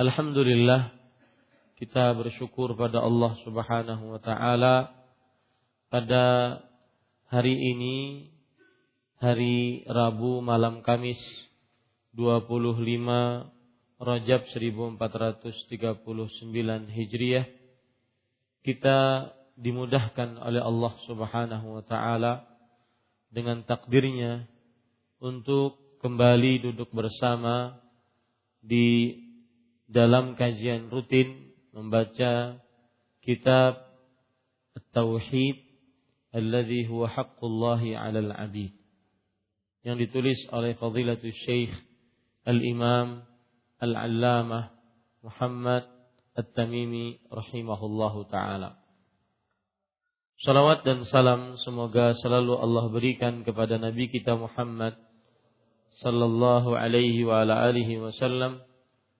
Alhamdulillah kita bersyukur pada Allah Subhanahu wa taala. Pada hari ini hari Rabu malam Kamis 25 Rajab 1439 Hijriah kita dimudahkan oleh Allah Subhanahu wa taala dengan takdirnya untuk kembali duduk bersama di dalam kajian rutin membaca kitab At-Tauhid alladhi huwa haqqullahi 'alal 'abid yang ditulis oleh Fadilatul Syekh Al-Imam Al-Allamah Muhammad At-Tamimi rahimahullahu taala. Salawat dan salam semoga selalu Allah berikan kepada Nabi kita Muhammad sallallahu alaihi wa ala alihi wasallam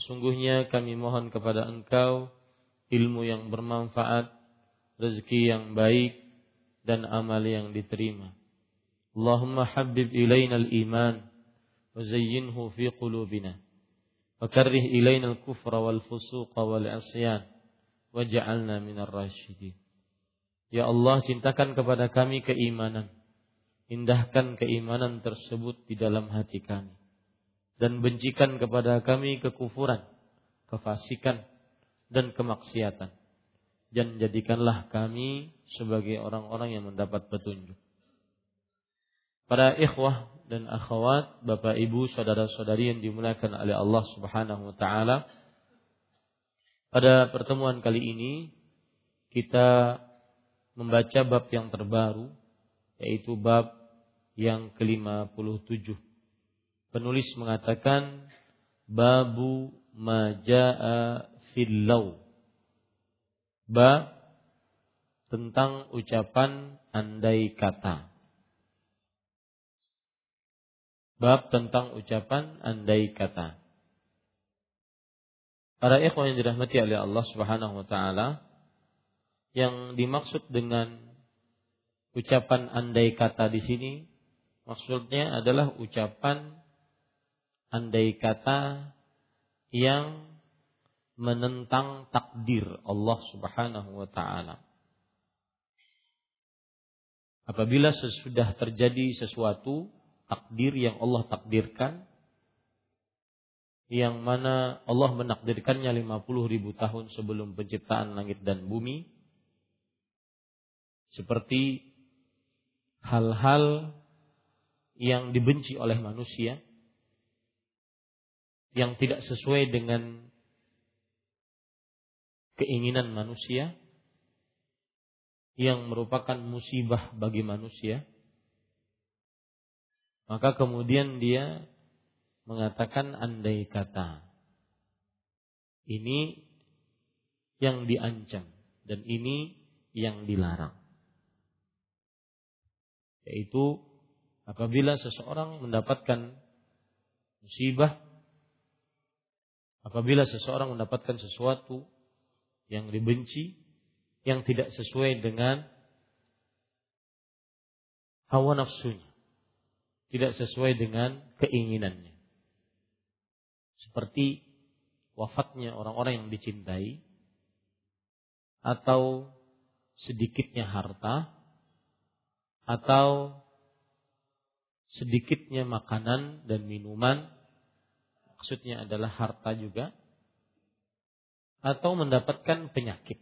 Sesungguhnya kami mohon kepada Engkau ilmu yang bermanfaat, rezeki yang baik, dan amal yang diterima. Allahumma habib ilayna al-iman wa zayyinhu fi qulubina wa karrih ilayna al-kufra wal fusuqa wal asyan waj'alna minar rasyidin. Ya Allah, cintakan kepada kami keimanan. Indahkan keimanan tersebut di dalam hati kami dan bencikan kepada kami kekufuran, kefasikan dan kemaksiatan. Dan jadikanlah kami sebagai orang-orang yang mendapat petunjuk. Para ikhwah dan akhwat, Bapak Ibu, saudara-saudari yang dimuliakan oleh Allah Subhanahu wa taala. Pada pertemuan kali ini kita membaca bab yang terbaru yaitu bab yang ke-57 penulis mengatakan babu majaa fillau. Ba tentang ucapan andai kata. Bab tentang ucapan andai kata. Para ikhwan yang dirahmati oleh Allah Subhanahu wa taala, yang dimaksud dengan ucapan andai kata di sini maksudnya adalah ucapan andai kata yang menentang takdir Allah Subhanahu wa taala. apabila sesudah terjadi sesuatu takdir yang Allah takdirkan yang mana Allah menakdirkannya 50 ribu tahun sebelum penciptaan langit dan bumi seperti hal-hal yang dibenci oleh manusia yang tidak sesuai dengan keinginan manusia yang merupakan musibah bagi manusia maka kemudian dia mengatakan andai kata ini yang diancam dan ini yang dilarang. Yaitu apabila seseorang mendapatkan musibah apabila seseorang mendapatkan sesuatu yang dibenci yang tidak sesuai dengan hawa nafsunya tidak sesuai dengan keinginannya. Seperti wafatnya orang-orang yang dicintai atau sedikitnya harta atau sedikitnya makanan dan minuman maksudnya adalah harta juga. Atau mendapatkan penyakit.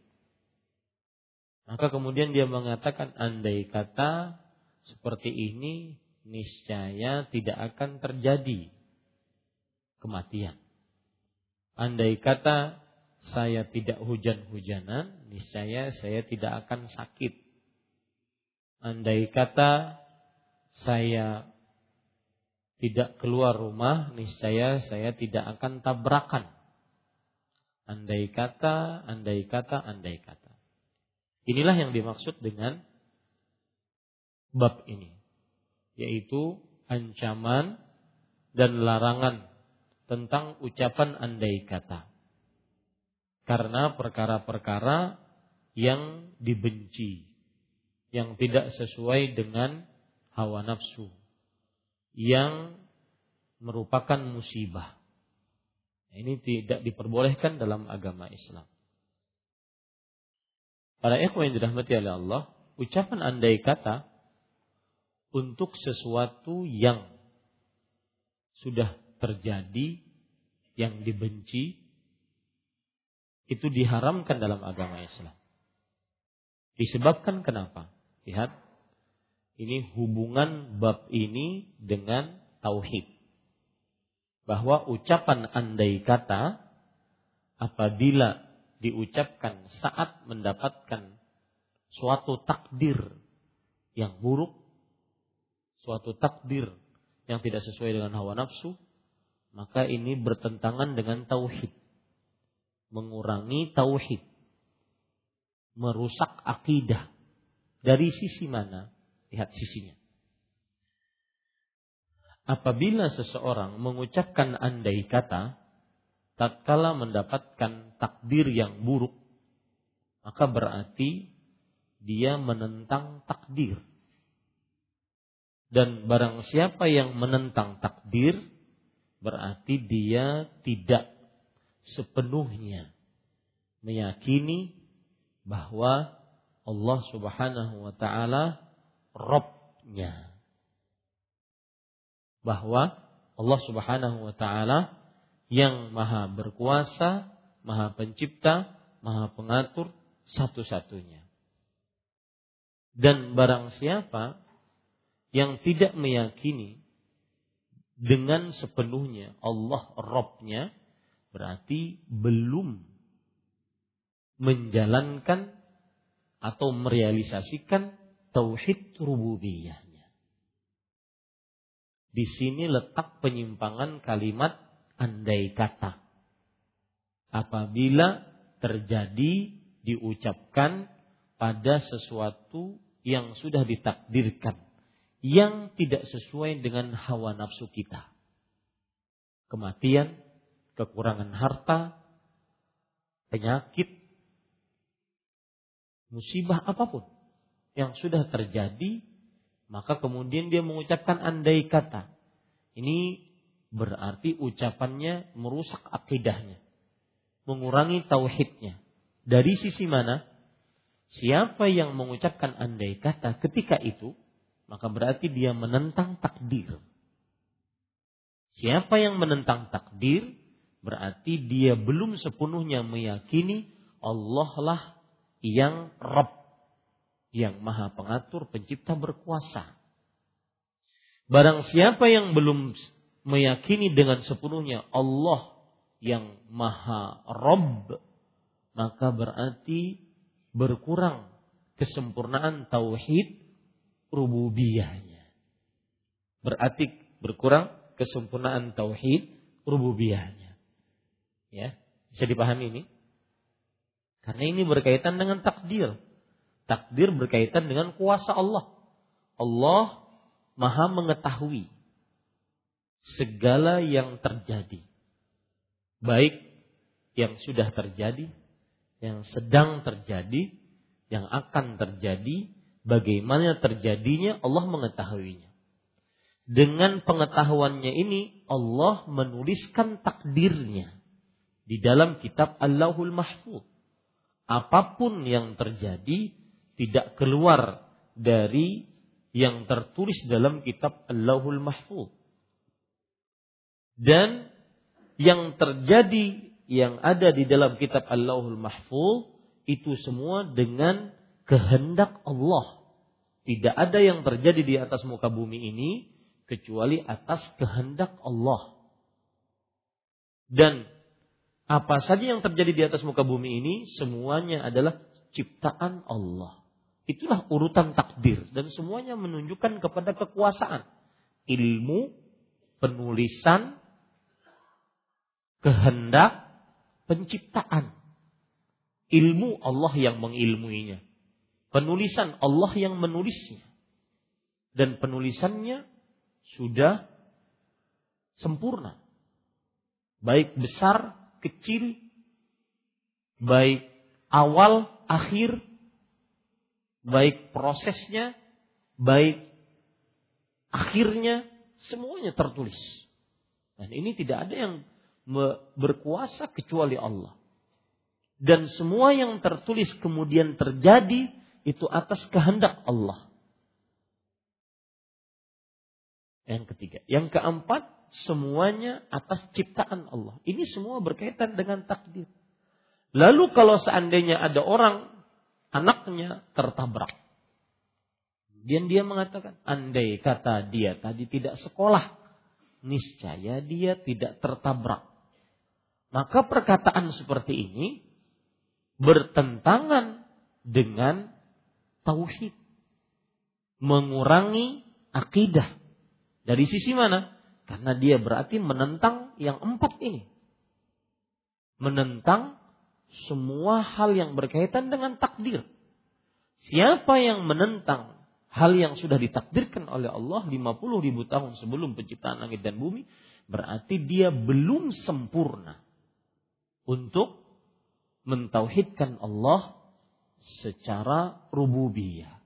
Maka kemudian dia mengatakan andai kata seperti ini niscaya tidak akan terjadi kematian. Andai kata saya tidak hujan-hujanan niscaya saya tidak akan sakit. Andai kata saya tidak keluar rumah, niscaya saya tidak akan tabrakan. Andai kata, andai kata, andai kata. Inilah yang dimaksud dengan bab ini, yaitu ancaman dan larangan tentang ucapan andai kata. Karena perkara-perkara yang dibenci, yang tidak sesuai dengan hawa nafsu yang merupakan musibah. Ini tidak diperbolehkan dalam agama Islam. Para ikhwan yang dirahmati oleh Allah, ucapan andai kata untuk sesuatu yang sudah terjadi, yang dibenci, itu diharamkan dalam agama Islam. Disebabkan kenapa? Lihat, ini hubungan bab ini dengan tauhid. Bahwa ucapan andai kata apabila diucapkan saat mendapatkan suatu takdir yang buruk, suatu takdir yang tidak sesuai dengan hawa nafsu, maka ini bertentangan dengan tauhid. Mengurangi tauhid. Merusak akidah dari sisi mana? Lihat sisinya. Apabila seseorang mengucapkan andai kata, tatkala mendapatkan takdir yang buruk, maka berarti dia menentang takdir. Dan barang siapa yang menentang takdir, berarti dia tidak sepenuhnya meyakini bahwa Allah Subhanahu wa taala Robnya. Bahwa Allah Subhanahu wa taala yang maha berkuasa, maha pencipta, maha pengatur satu-satunya. Dan barang siapa yang tidak meyakini dengan sepenuhnya Allah Robnya, berarti belum menjalankan atau merealisasikan tauhid rububiyahnya. Di sini letak penyimpangan kalimat andai kata. Apabila terjadi diucapkan pada sesuatu yang sudah ditakdirkan yang tidak sesuai dengan hawa nafsu kita. Kematian, kekurangan harta, penyakit, musibah apa pun yang sudah terjadi, maka kemudian dia mengucapkan andai kata. Ini berarti ucapannya merusak akidahnya, mengurangi tauhidnya. Dari sisi mana? Siapa yang mengucapkan andai kata ketika itu, maka berarti dia menentang takdir. Siapa yang menentang takdir, berarti dia belum sepenuhnya meyakini Allah lah yang Rabb, yang maha pengatur, pencipta, berkuasa. Barang siapa yang belum meyakini dengan sepenuhnya Allah yang maha Rabb, maka berarti berkurang kesempurnaan tauhid rububiyahnya. Berarti berkurang kesempurnaan tauhid rububiyahnya. Ya, bisa dipahami ini? Karena ini berkaitan dengan takdir. Takdir berkaitan dengan kuasa Allah. Allah Maha mengetahui segala yang terjadi. Baik yang sudah terjadi, yang sedang terjadi, yang akan terjadi, bagaimana terjadinya Allah mengetahuinya. Dengan pengetahuannya ini Allah menuliskan takdirnya di dalam kitab Allahul Mahfud apa pun yang terjadi tidak keluar dari yang tertulis dalam kitab Allahul Mahfuz. Dan yang terjadi yang ada di dalam kitab Allahul Mahfuz itu semua dengan kehendak Allah. Tidak ada yang terjadi di atas muka bumi ini kecuali atas kehendak Allah. Dan apa saja yang terjadi di atas muka bumi ini semuanya adalah ciptaan Allah. Itulah urutan takdir dan semuanya menunjukkan kepada kekuasaan, ilmu, penulisan, kehendak, penciptaan. Ilmu Allah yang mengilmuinya. Penulisan Allah yang menulisnya. Dan penulisannya sudah sempurna. Baik besar kecil, baik awal, akhir, baik prosesnya, baik akhirnya, semuanya tertulis. Dan ini tidak ada yang berkuasa kecuali Allah. Dan semua yang tertulis kemudian terjadi itu atas kehendak Allah. Yang ketiga. Yang keempat, semuanya atas ciptaan Allah. Ini semua berkaitan dengan takdir. Lalu kalau seandainya ada orang anaknya tertabrak. Kemudian dia mengatakan, andai kata dia tadi tidak sekolah, niscaya dia tidak tertabrak. Maka perkataan seperti ini bertentangan dengan tauhid. Mengurangi akidah. Dari sisi mana? Karena dia berarti menentang yang empat ini. Menentang semua hal yang berkaitan dengan takdir. Siapa yang menentang hal yang sudah ditakdirkan oleh Allah 50 ribu tahun sebelum penciptaan langit dan bumi, berarti dia belum sempurna untuk mentauhidkan Allah secara rububiyah.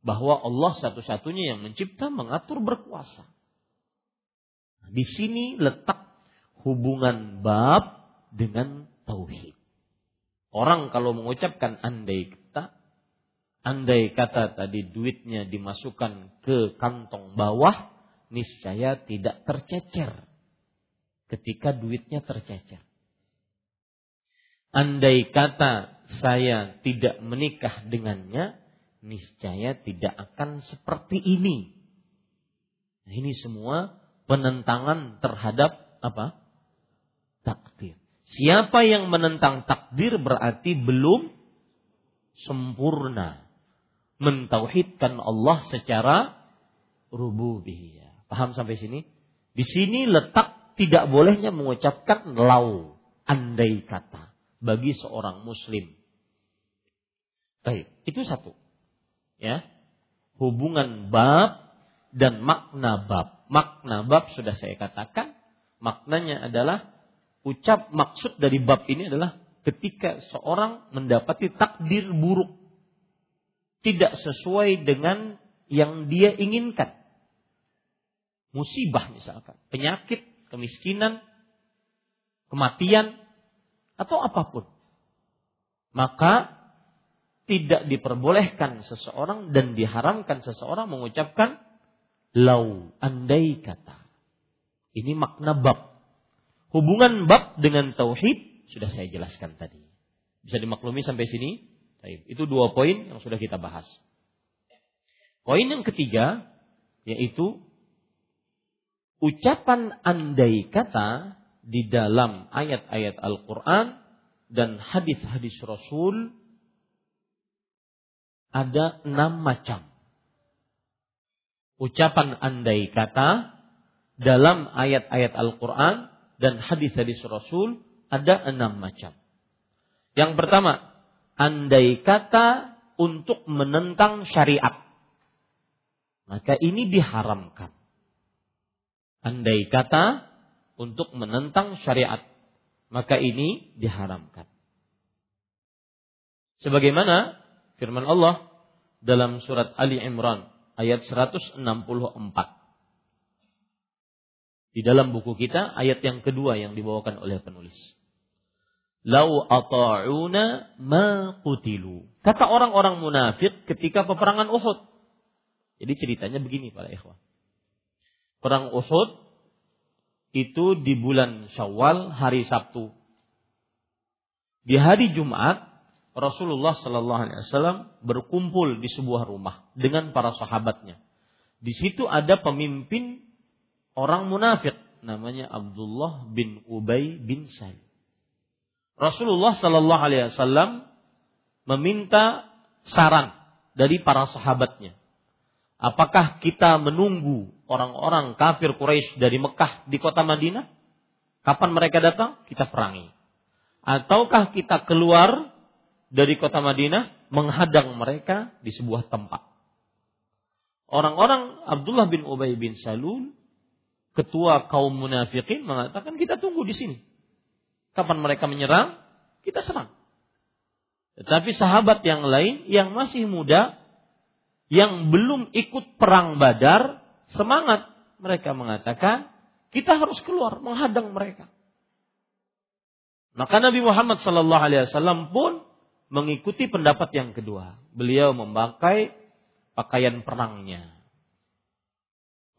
Bahwa Allah satu-satunya yang mencipta, mengatur, berkuasa. Di sini letak hubungan bab dengan tauhid. Orang kalau mengucapkan andai kata, andai kata tadi duitnya dimasukkan ke kantong bawah, niscaya tidak tercecer ketika duitnya tercecer. Andai kata saya tidak menikah dengannya, niscaya tidak akan seperti ini. Nah, ini semua penentangan terhadap apa? Takdir. Siapa yang menentang takdir berarti belum sempurna mentauhidkan Allah secara rububiyah. Paham sampai sini? Di sini letak tidak bolehnya mengucapkan lau, andai kata bagi seorang muslim. Baik, itu satu. Ya. Hubungan bab dan makna bab. Makna bab sudah saya katakan, maknanya adalah ucap maksud dari bab ini adalah ketika seorang mendapati takdir buruk tidak sesuai dengan yang dia inginkan. Musibah misalkan, penyakit, kemiskinan, kematian atau apa pun. Maka tidak diperbolehkan seseorang dan diharamkan seseorang mengucapkan lau andai kata. Ini makna bab. Hubungan bab dengan tauhid sudah saya jelaskan tadi. Bisa dimaklumi sampai sini? Itu dua poin yang sudah kita bahas. Poin yang ketiga yaitu ucapan andai kata di dalam ayat-ayat Al-Quran dan hadis-hadis Rasul ada enam macam. Ucapan andai kata dalam ayat-ayat Al-Quran dan hadis-hadis Rasul ada enam macam. Yang pertama, andai kata untuk menentang syariat. Maka ini diharamkan. Andai kata untuk menentang syariat. Maka ini diharamkan. Sebagaimana firman Allah dalam surat Ali Imran ayat 164. Di dalam buku kita ayat yang kedua yang dibawakan oleh penulis. Lau ata'una ma qutilu. Kata orang-orang munafik ketika peperangan Uhud. Jadi ceritanya begini para ikhwah. Perang Uhud itu di bulan Syawal hari Sabtu. Di hari Jumat Rasulullah Shallallahu Alaihi Wasallam berkumpul di sebuah rumah dengan para sahabatnya. Di situ ada pemimpin orang munafik namanya Abdullah bin Ubay bin Said. Rasulullah Shallallahu Alaihi Wasallam meminta saran dari para sahabatnya. Apakah kita menunggu orang-orang kafir Quraisy dari Mekah di kota Madinah? Kapan mereka datang? Kita perangi. Ataukah kita keluar dari kota Madinah menghadang mereka di sebuah tempat. Orang-orang Abdullah bin Ubay bin Salul, ketua kaum munafikin mengatakan kita tunggu di sini. Kapan mereka menyerang, kita serang. Tetapi sahabat yang lain yang masih muda, yang belum ikut perang Badar, semangat mereka mengatakan kita harus keluar menghadang mereka. Maka Nabi Muhammad Sallallahu Alaihi Wasallam pun mengikuti pendapat yang kedua. Beliau memakai pakaian perangnya.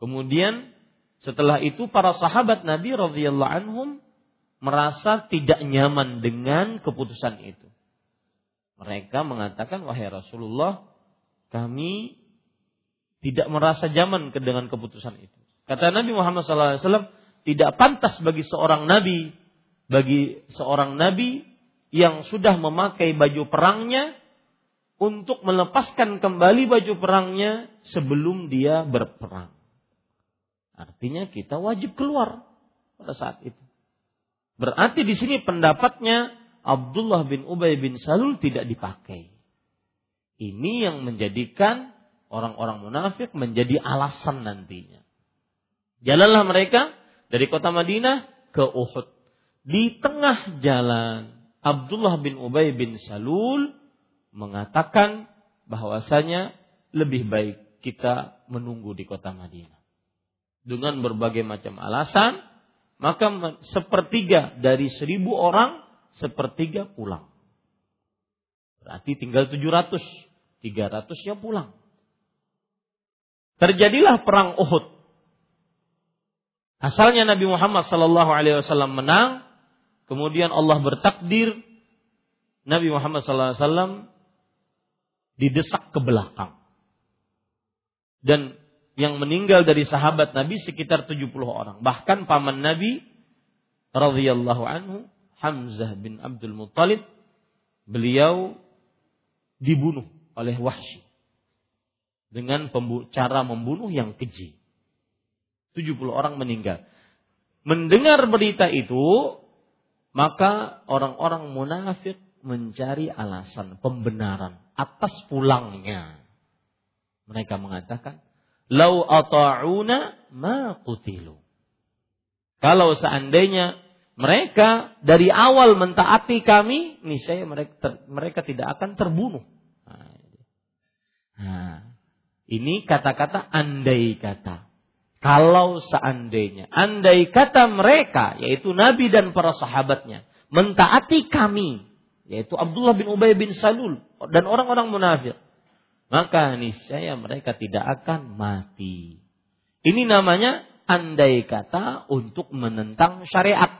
Kemudian setelah itu para sahabat Nabi radhiyallahu anhum merasa tidak nyaman dengan keputusan itu. Mereka mengatakan wahai Rasulullah, kami tidak merasa nyaman dengan keputusan itu. Kata Nabi Muhammad SAW, tidak pantas bagi seorang nabi, bagi seorang nabi yang sudah memakai baju perangnya untuk melepaskan kembali baju perangnya sebelum dia berperang. Artinya kita wajib keluar pada saat itu. Berarti di sini pendapatnya Abdullah bin Ubay bin Salul tidak dipakai. Ini yang menjadikan orang-orang munafik menjadi alasan nantinya. Jalanlah mereka dari kota Madinah ke Uhud. Di tengah jalan Abdullah bin Ubay bin Salul mengatakan bahwasanya lebih baik kita menunggu di kota Madinah. Dengan berbagai macam alasan, maka sepertiga dari seribu orang, sepertiga pulang. Berarti tinggal 700, 300-nya pulang. Terjadilah perang Uhud. Asalnya Nabi Muhammad Sallallahu Alaihi Wasallam menang, Kemudian Allah bertakdir Nabi Muhammad SAW didesak ke belakang. Dan yang meninggal dari sahabat Nabi sekitar 70 orang. Bahkan paman Nabi radhiyallahu anhu Hamzah bin Abdul Muttalib beliau dibunuh oleh Wahsy dengan cara membunuh yang keji. 70 orang meninggal. Mendengar berita itu, maka orang-orang munafik mencari alasan pembenaran atas pulangnya. Mereka mengatakan, "Lau ata'una ma qutilu." Kalau seandainya mereka dari awal mentaati kami, niscaya mereka mereka tidak akan terbunuh. Nah ini kata-kata andai kata. Kalau seandainya, andai kata mereka, yaitu Nabi dan para sahabatnya, mentaati kami, yaitu Abdullah bin Ubay bin Salul, dan orang-orang munafik, maka niscaya mereka tidak akan mati. Ini namanya andai kata untuk menentang syariat.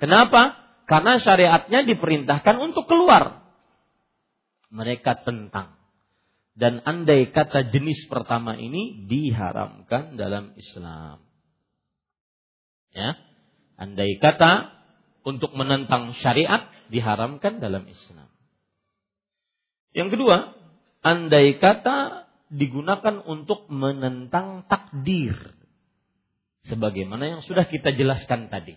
Kenapa? Karena syariatnya diperintahkan untuk keluar. Mereka tentang. Dan andai kata jenis pertama ini diharamkan dalam Islam. Ya. Andai kata untuk menentang syariat diharamkan dalam Islam. Yang kedua, andai kata digunakan untuk menentang takdir sebagaimana yang sudah kita jelaskan tadi.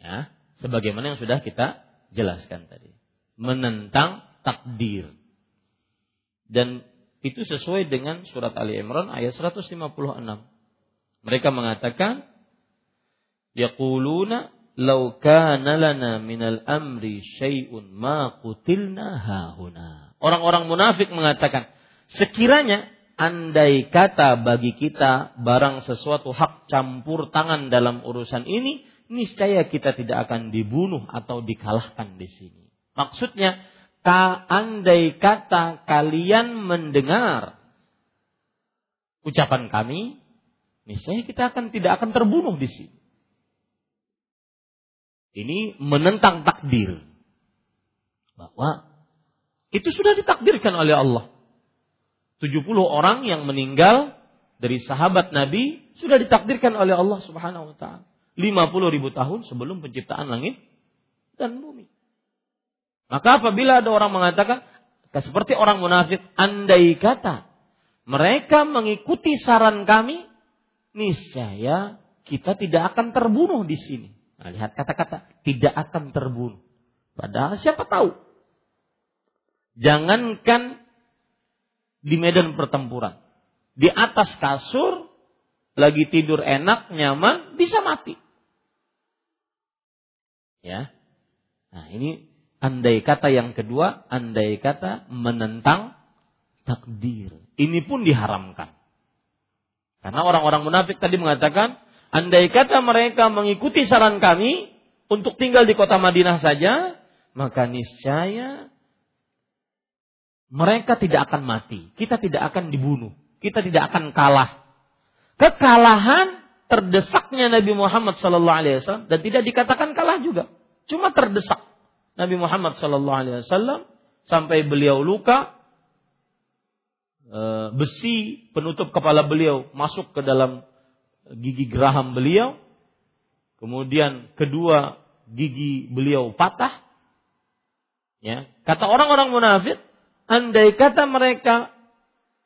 Ya, sebagaimana yang sudah kita jelaskan tadi. Menentang takdir. Dan itu sesuai dengan surat Ali Imran ayat 156. Mereka mengatakan yaquluna law kana lana minal amri syai'un ma qutilna hahuna. Orang-orang munafik mengatakan, sekiranya andai kata bagi kita barang sesuatu hak campur tangan dalam urusan ini, niscaya kita tidak akan dibunuh atau dikalahkan di sini. Maksudnya, ka andai kata kalian mendengar ucapan kami, niscaya kita akan tidak akan terbunuh di sini. Ini menentang takdir. Bahwa itu sudah ditakdirkan oleh Allah. 70 orang yang meninggal dari sahabat Nabi sudah ditakdirkan oleh Allah Subhanahu wa taala. 50 ribu tahun sebelum penciptaan langit dan bumi. Maka apabila ada orang mengatakan seperti orang munafik, andai kata mereka mengikuti saran kami, niscaya kita tidak akan terbunuh di sini. Nah, lihat kata-kata tidak akan terbunuh. Padahal siapa tahu? Jangankan di medan pertempuran. Di atas kasur, lagi tidur enak, nyaman, bisa mati. Ya. Nah, ini andai kata yang kedua, andai kata menentang takdir. Ini pun diharamkan. Karena orang-orang munafik tadi mengatakan, andai kata mereka mengikuti saran kami untuk tinggal di kota Madinah saja, maka niscaya mereka tidak akan mati, kita tidak akan dibunuh, kita tidak akan kalah. Kekalahan terdesaknya Nabi Muhammad Sallallahu Alaihi Wasallam dan tidak dikatakan kalah juga, cuma terdesak Nabi Muhammad Sallallahu Alaihi Wasallam sampai beliau luka, e, besi penutup kepala beliau masuk ke dalam gigi geraham beliau, kemudian kedua gigi beliau patah. Ya, kata orang-orang munafik, Andai kata mereka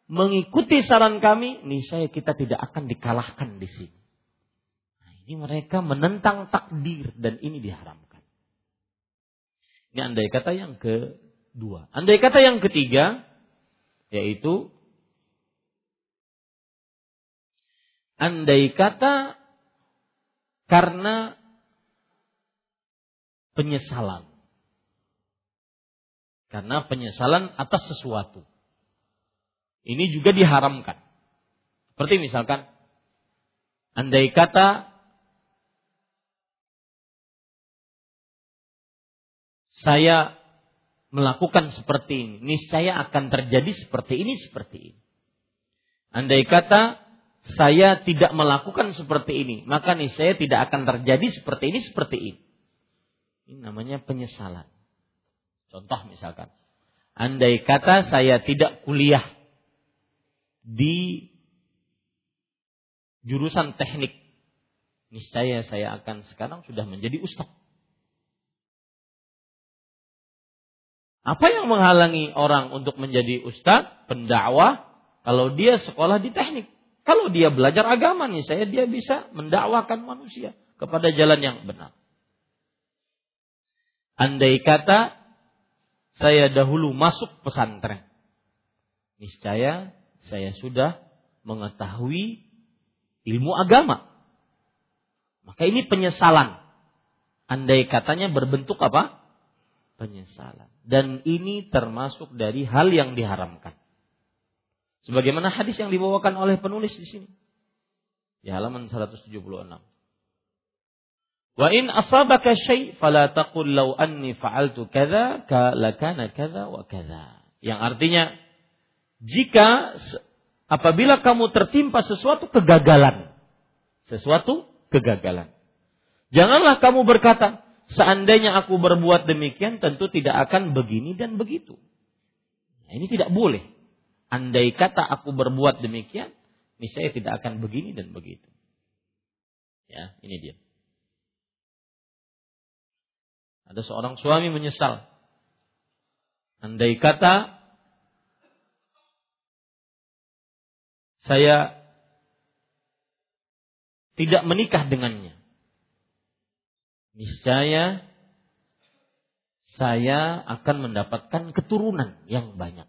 mengikuti saran kami, niscaya kita tidak akan dikalahkan di sini. Nah, ini mereka menentang takdir dan ini diharamkan. Ini andai kata yang kedua. Andai kata yang ketiga, yaitu andai kata karena penyesalan. Karena penyesalan atas sesuatu. Ini juga diharamkan. Seperti misalkan, andai kata saya melakukan seperti ini, niscaya akan terjadi seperti ini, seperti ini. Andai kata saya tidak melakukan seperti ini, maka niscaya tidak akan terjadi seperti ini, seperti ini. Ini namanya penyesalan. Contoh misalkan, andai kata saya tidak kuliah di jurusan teknik, niscaya saya akan sekarang sudah menjadi ustaz. Apa yang menghalangi orang untuk menjadi ustaz, pendakwah, kalau dia sekolah di teknik? Kalau dia belajar agama nih, saya dia bisa mendakwakan manusia kepada jalan yang benar. Andai kata saya dahulu masuk pesantren. Niscaya saya sudah mengetahui ilmu agama. Maka ini penyesalan. Andai katanya berbentuk apa? Penyesalan. Dan ini termasuk dari hal yang diharamkan. Sebagaimana hadis yang dibawakan oleh penulis di sini. Di halaman 176. Wa in asabaka syai' fala taqul law anni fa'altu kadza lakana kadza wa kadza. Yang artinya jika apabila kamu tertimpa sesuatu kegagalan, sesuatu kegagalan. Janganlah kamu berkata, seandainya aku berbuat demikian tentu tidak akan begini dan begitu. Nah, ini tidak boleh. Andai kata aku berbuat demikian, niscaya tidak akan begini dan begitu. Ya, ini dia. Ada seorang suami menyesal. Andai kata saya tidak menikah dengannya. Niscaya saya akan mendapatkan keturunan yang banyak.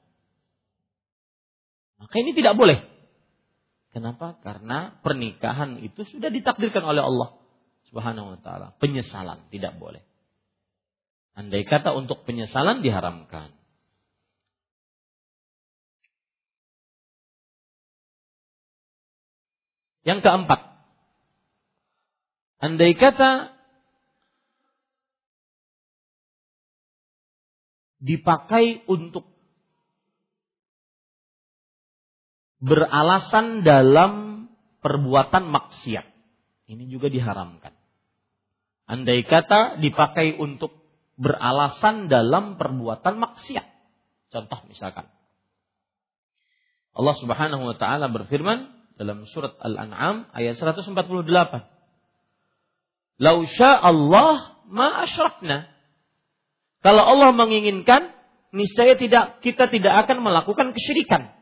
Maka ini tidak boleh. Kenapa? Karena pernikahan itu sudah ditakdirkan oleh Allah Subhanahu wa taala. Penyesalan tidak boleh. Andai kata untuk penyesalan diharamkan. Yang keempat, andai kata dipakai untuk beralasan dalam perbuatan maksiat. Ini juga diharamkan. Andai kata dipakai untuk beralasan dalam perbuatan maksiat. Contoh misalkan. Allah Subhanahu wa taala berfirman dalam surat Al-An'am ayat 148. Lau Allah ma asyrakna. Kalau Allah menginginkan, niscaya tidak kita tidak akan melakukan kesyirikan.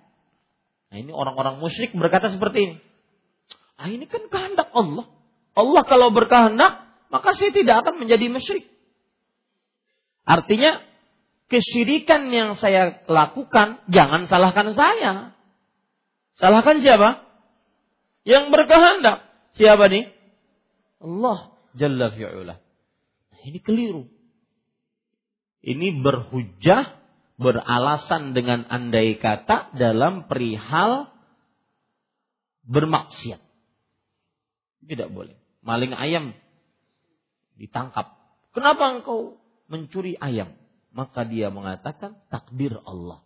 Nah, ini orang-orang musyrik berkata seperti ini. Ah, ini kan kehendak Allah. Allah kalau berkehendak, maka saya tidak akan menjadi musyrik. Artinya kesyirikan yang saya lakukan jangan salahkan saya. Salahkan siapa? Yang berkehendak. Siapa nih? Allah Jalla fi'ula. Nah, ini keliru. Ini berhujah, beralasan dengan andai kata dalam perihal bermaksiat. Tidak boleh. Maling ayam ditangkap. Kenapa engkau mencuri ayam, maka dia mengatakan takdir Allah.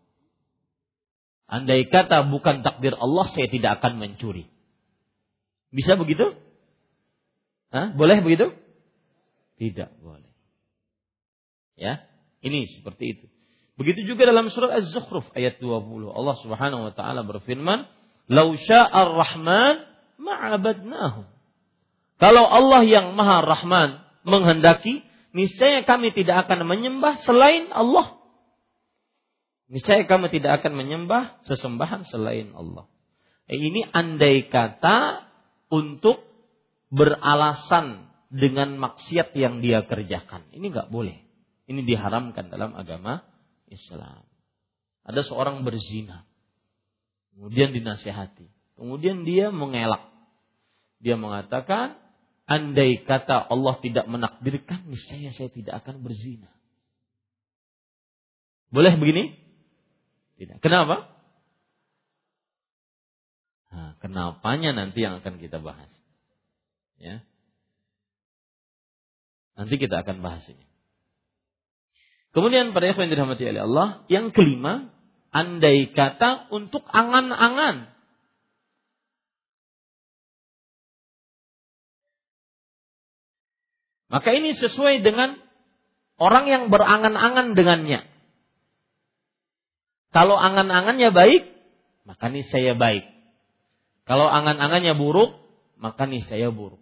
Andai kata bukan takdir Allah, saya tidak akan mencuri. Bisa begitu? Hah? Boleh begitu? Tidak boleh. Ya, ini seperti itu. Begitu juga dalam surat Az-Zukhruf ayat 20. Allah Subhanahu wa taala berfirman, "Lau sya'ar rahman ma'abadnahum." Kalau Allah yang Maha Rahman menghendaki, niscaya kami tidak akan menyembah selain Allah. Niscaya kami tidak akan menyembah sesembahan selain Allah. Eh, ini andai kata untuk beralasan dengan maksiat yang dia kerjakan. Ini nggak boleh. Ini diharamkan dalam agama Islam. Ada seorang berzina. Kemudian dinasihati. Kemudian dia mengelak. Dia mengatakan, Andai kata Allah tidak menakdirkan, niscaya saya tidak akan berzina. Boleh begini? Tidak. Kenapa? Nah, kenapanya nanti yang akan kita bahas. Ya. Nanti kita akan bahas ini. Kemudian pada yang dirahmati oleh Allah, yang kelima, andai kata untuk angan-angan Maka ini sesuai dengan orang yang berangan-angan dengannya. Kalau angan-angannya baik, maka saya baik. Kalau angan-angannya buruk, maka saya buruk.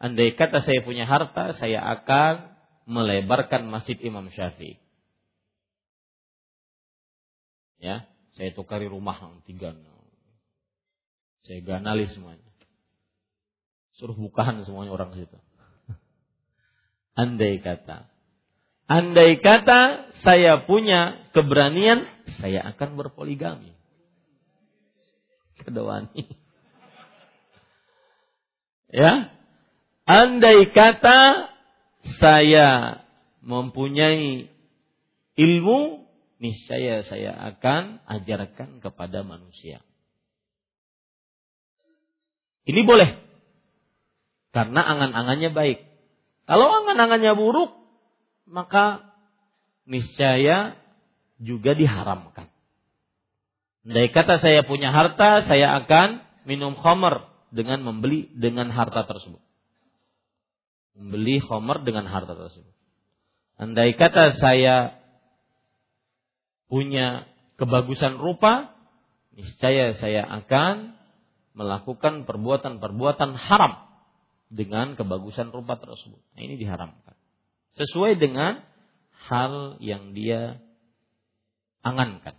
Andai kata saya punya harta, saya akan melebarkan masjid Imam Syafi'i. Ya, saya tukari rumah yang tiga. Saya ganali semuanya. Suruh bukahan semuanya orang situ. Andai kata. Andai kata saya punya keberanian, saya akan berpoligami. Kedewani. Ya. Andai kata saya mempunyai ilmu, niscaya saya akan ajarkan kepada manusia. Ini boleh. Karena angan-angannya baik. Kalau angan-angannya buruk, maka niscaya juga diharamkan. Andai kata saya punya harta, saya akan minum khamar dengan membeli dengan harta tersebut. Membeli khamar dengan harta tersebut. Andai kata saya punya kebagusan rupa, niscaya saya akan melakukan perbuatan-perbuatan haram dengan kebagusan rupa tersebut. Nah, ini diharamkan. Sesuai dengan hal yang dia angankan.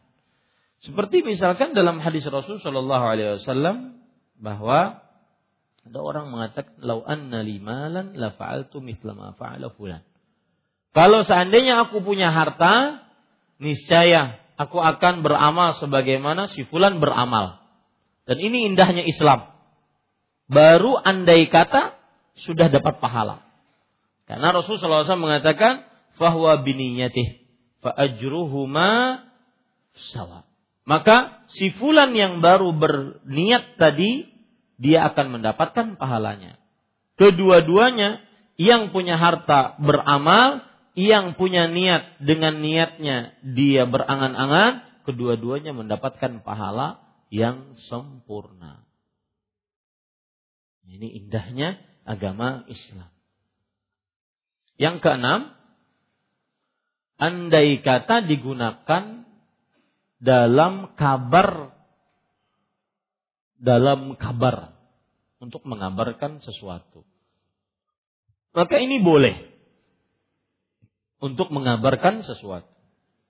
Seperti misalkan dalam hadis Rasul Shallallahu Alaihi Wasallam bahwa ada orang mengatakan, "Lau anna limalan la fa'altu mithla ma fa'ala fulan." Kalau seandainya aku punya harta, niscaya aku akan beramal sebagaimana si fulan beramal. Dan ini indahnya Islam. Baru andai kata sudah dapat pahala. Karena Rasul SAW mengatakan, "Fahwa biniyatih, fa ajruhuma sawa." Maka si fulan yang baru berniat tadi dia akan mendapatkan pahalanya. Kedua-duanya yang punya harta beramal, yang punya niat dengan niatnya dia berangan-angan, kedua-duanya mendapatkan pahala yang sempurna. Ini indahnya agama Islam. Yang keenam, andai kata digunakan dalam kabar dalam kabar untuk mengabarkan sesuatu. Maka ini boleh untuk mengabarkan sesuatu.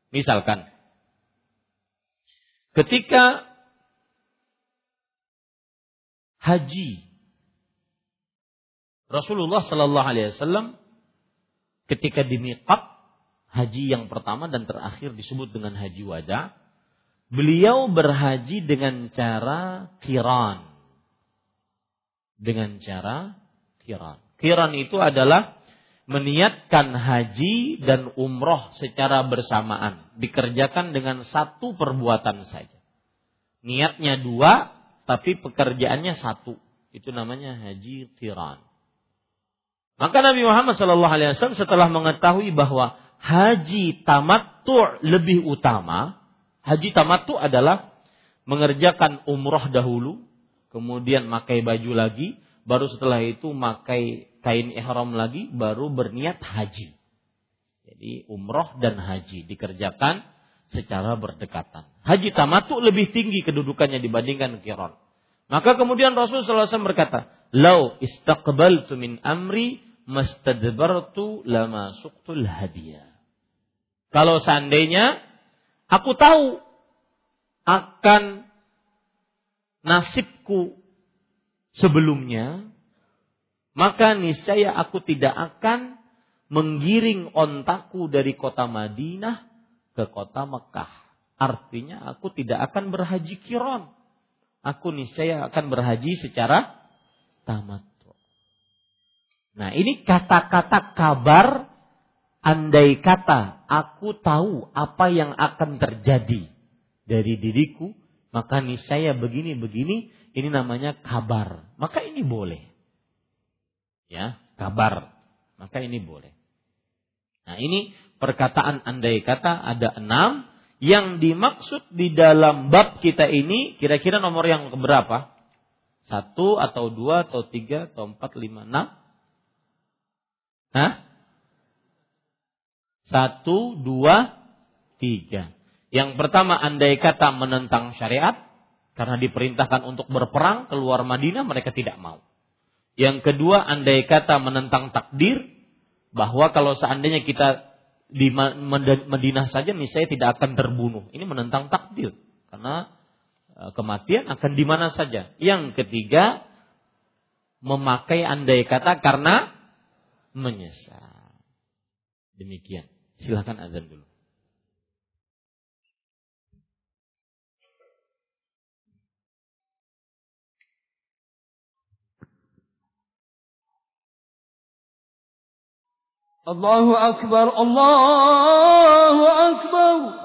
Misalkan ketika haji Rasulullah Shallallahu Alaihi Wasallam ketika di haji yang pertama dan terakhir disebut dengan haji wada Beliau berhaji dengan cara kiran. Dengan cara kiran. Kiran itu adalah meniatkan haji dan umroh secara bersamaan. Dikerjakan dengan satu perbuatan saja. Niatnya dua, tapi pekerjaannya satu. Itu namanya haji kiran. Maka Nabi Muhammad SAW setelah mengetahui bahwa haji tamattu lebih utama, Haji tamattu adalah mengerjakan umroh dahulu, kemudian pakai baju lagi, baru setelah itu pakai kain ihram lagi, baru berniat haji. Jadi umroh dan haji dikerjakan secara berdekatan. Haji tamattu lebih tinggi kedudukannya dibandingkan kiron. Maka kemudian Rasul SAW berkata, Lau istaqbaltu min amri mastadbartu lama suktul hadiah. Kalau seandainya Aku tahu akan nasibku sebelumnya, maka niscaya aku tidak akan menggiring ontaku dari kota Madinah ke kota Mekah. Artinya aku tidak akan berhaji kiron. Aku niscaya akan berhaji secara tamat. Nah ini kata-kata kabar andai kata aku tahu apa yang akan terjadi dari diriku, maka niscaya begini-begini, ini namanya kabar. Maka ini boleh. Ya, kabar. Maka ini boleh. Nah ini perkataan andai kata ada enam. Yang dimaksud di dalam bab kita ini kira-kira nomor yang keberapa? Satu atau dua atau tiga atau empat lima enam? Hah? Satu, dua, tiga. Yang pertama andai kata menentang syariat. Karena diperintahkan untuk berperang keluar Madinah mereka tidak mau. Yang kedua andai kata menentang takdir. Bahwa kalau seandainya kita di Madinah saja nih saya tidak akan terbunuh. Ini menentang takdir. Karena kematian akan di mana saja. Yang ketiga memakai andai kata karena menyesal. Demikian. Silahkan azan dulu. Allahu Akbar, Allahu Akbar.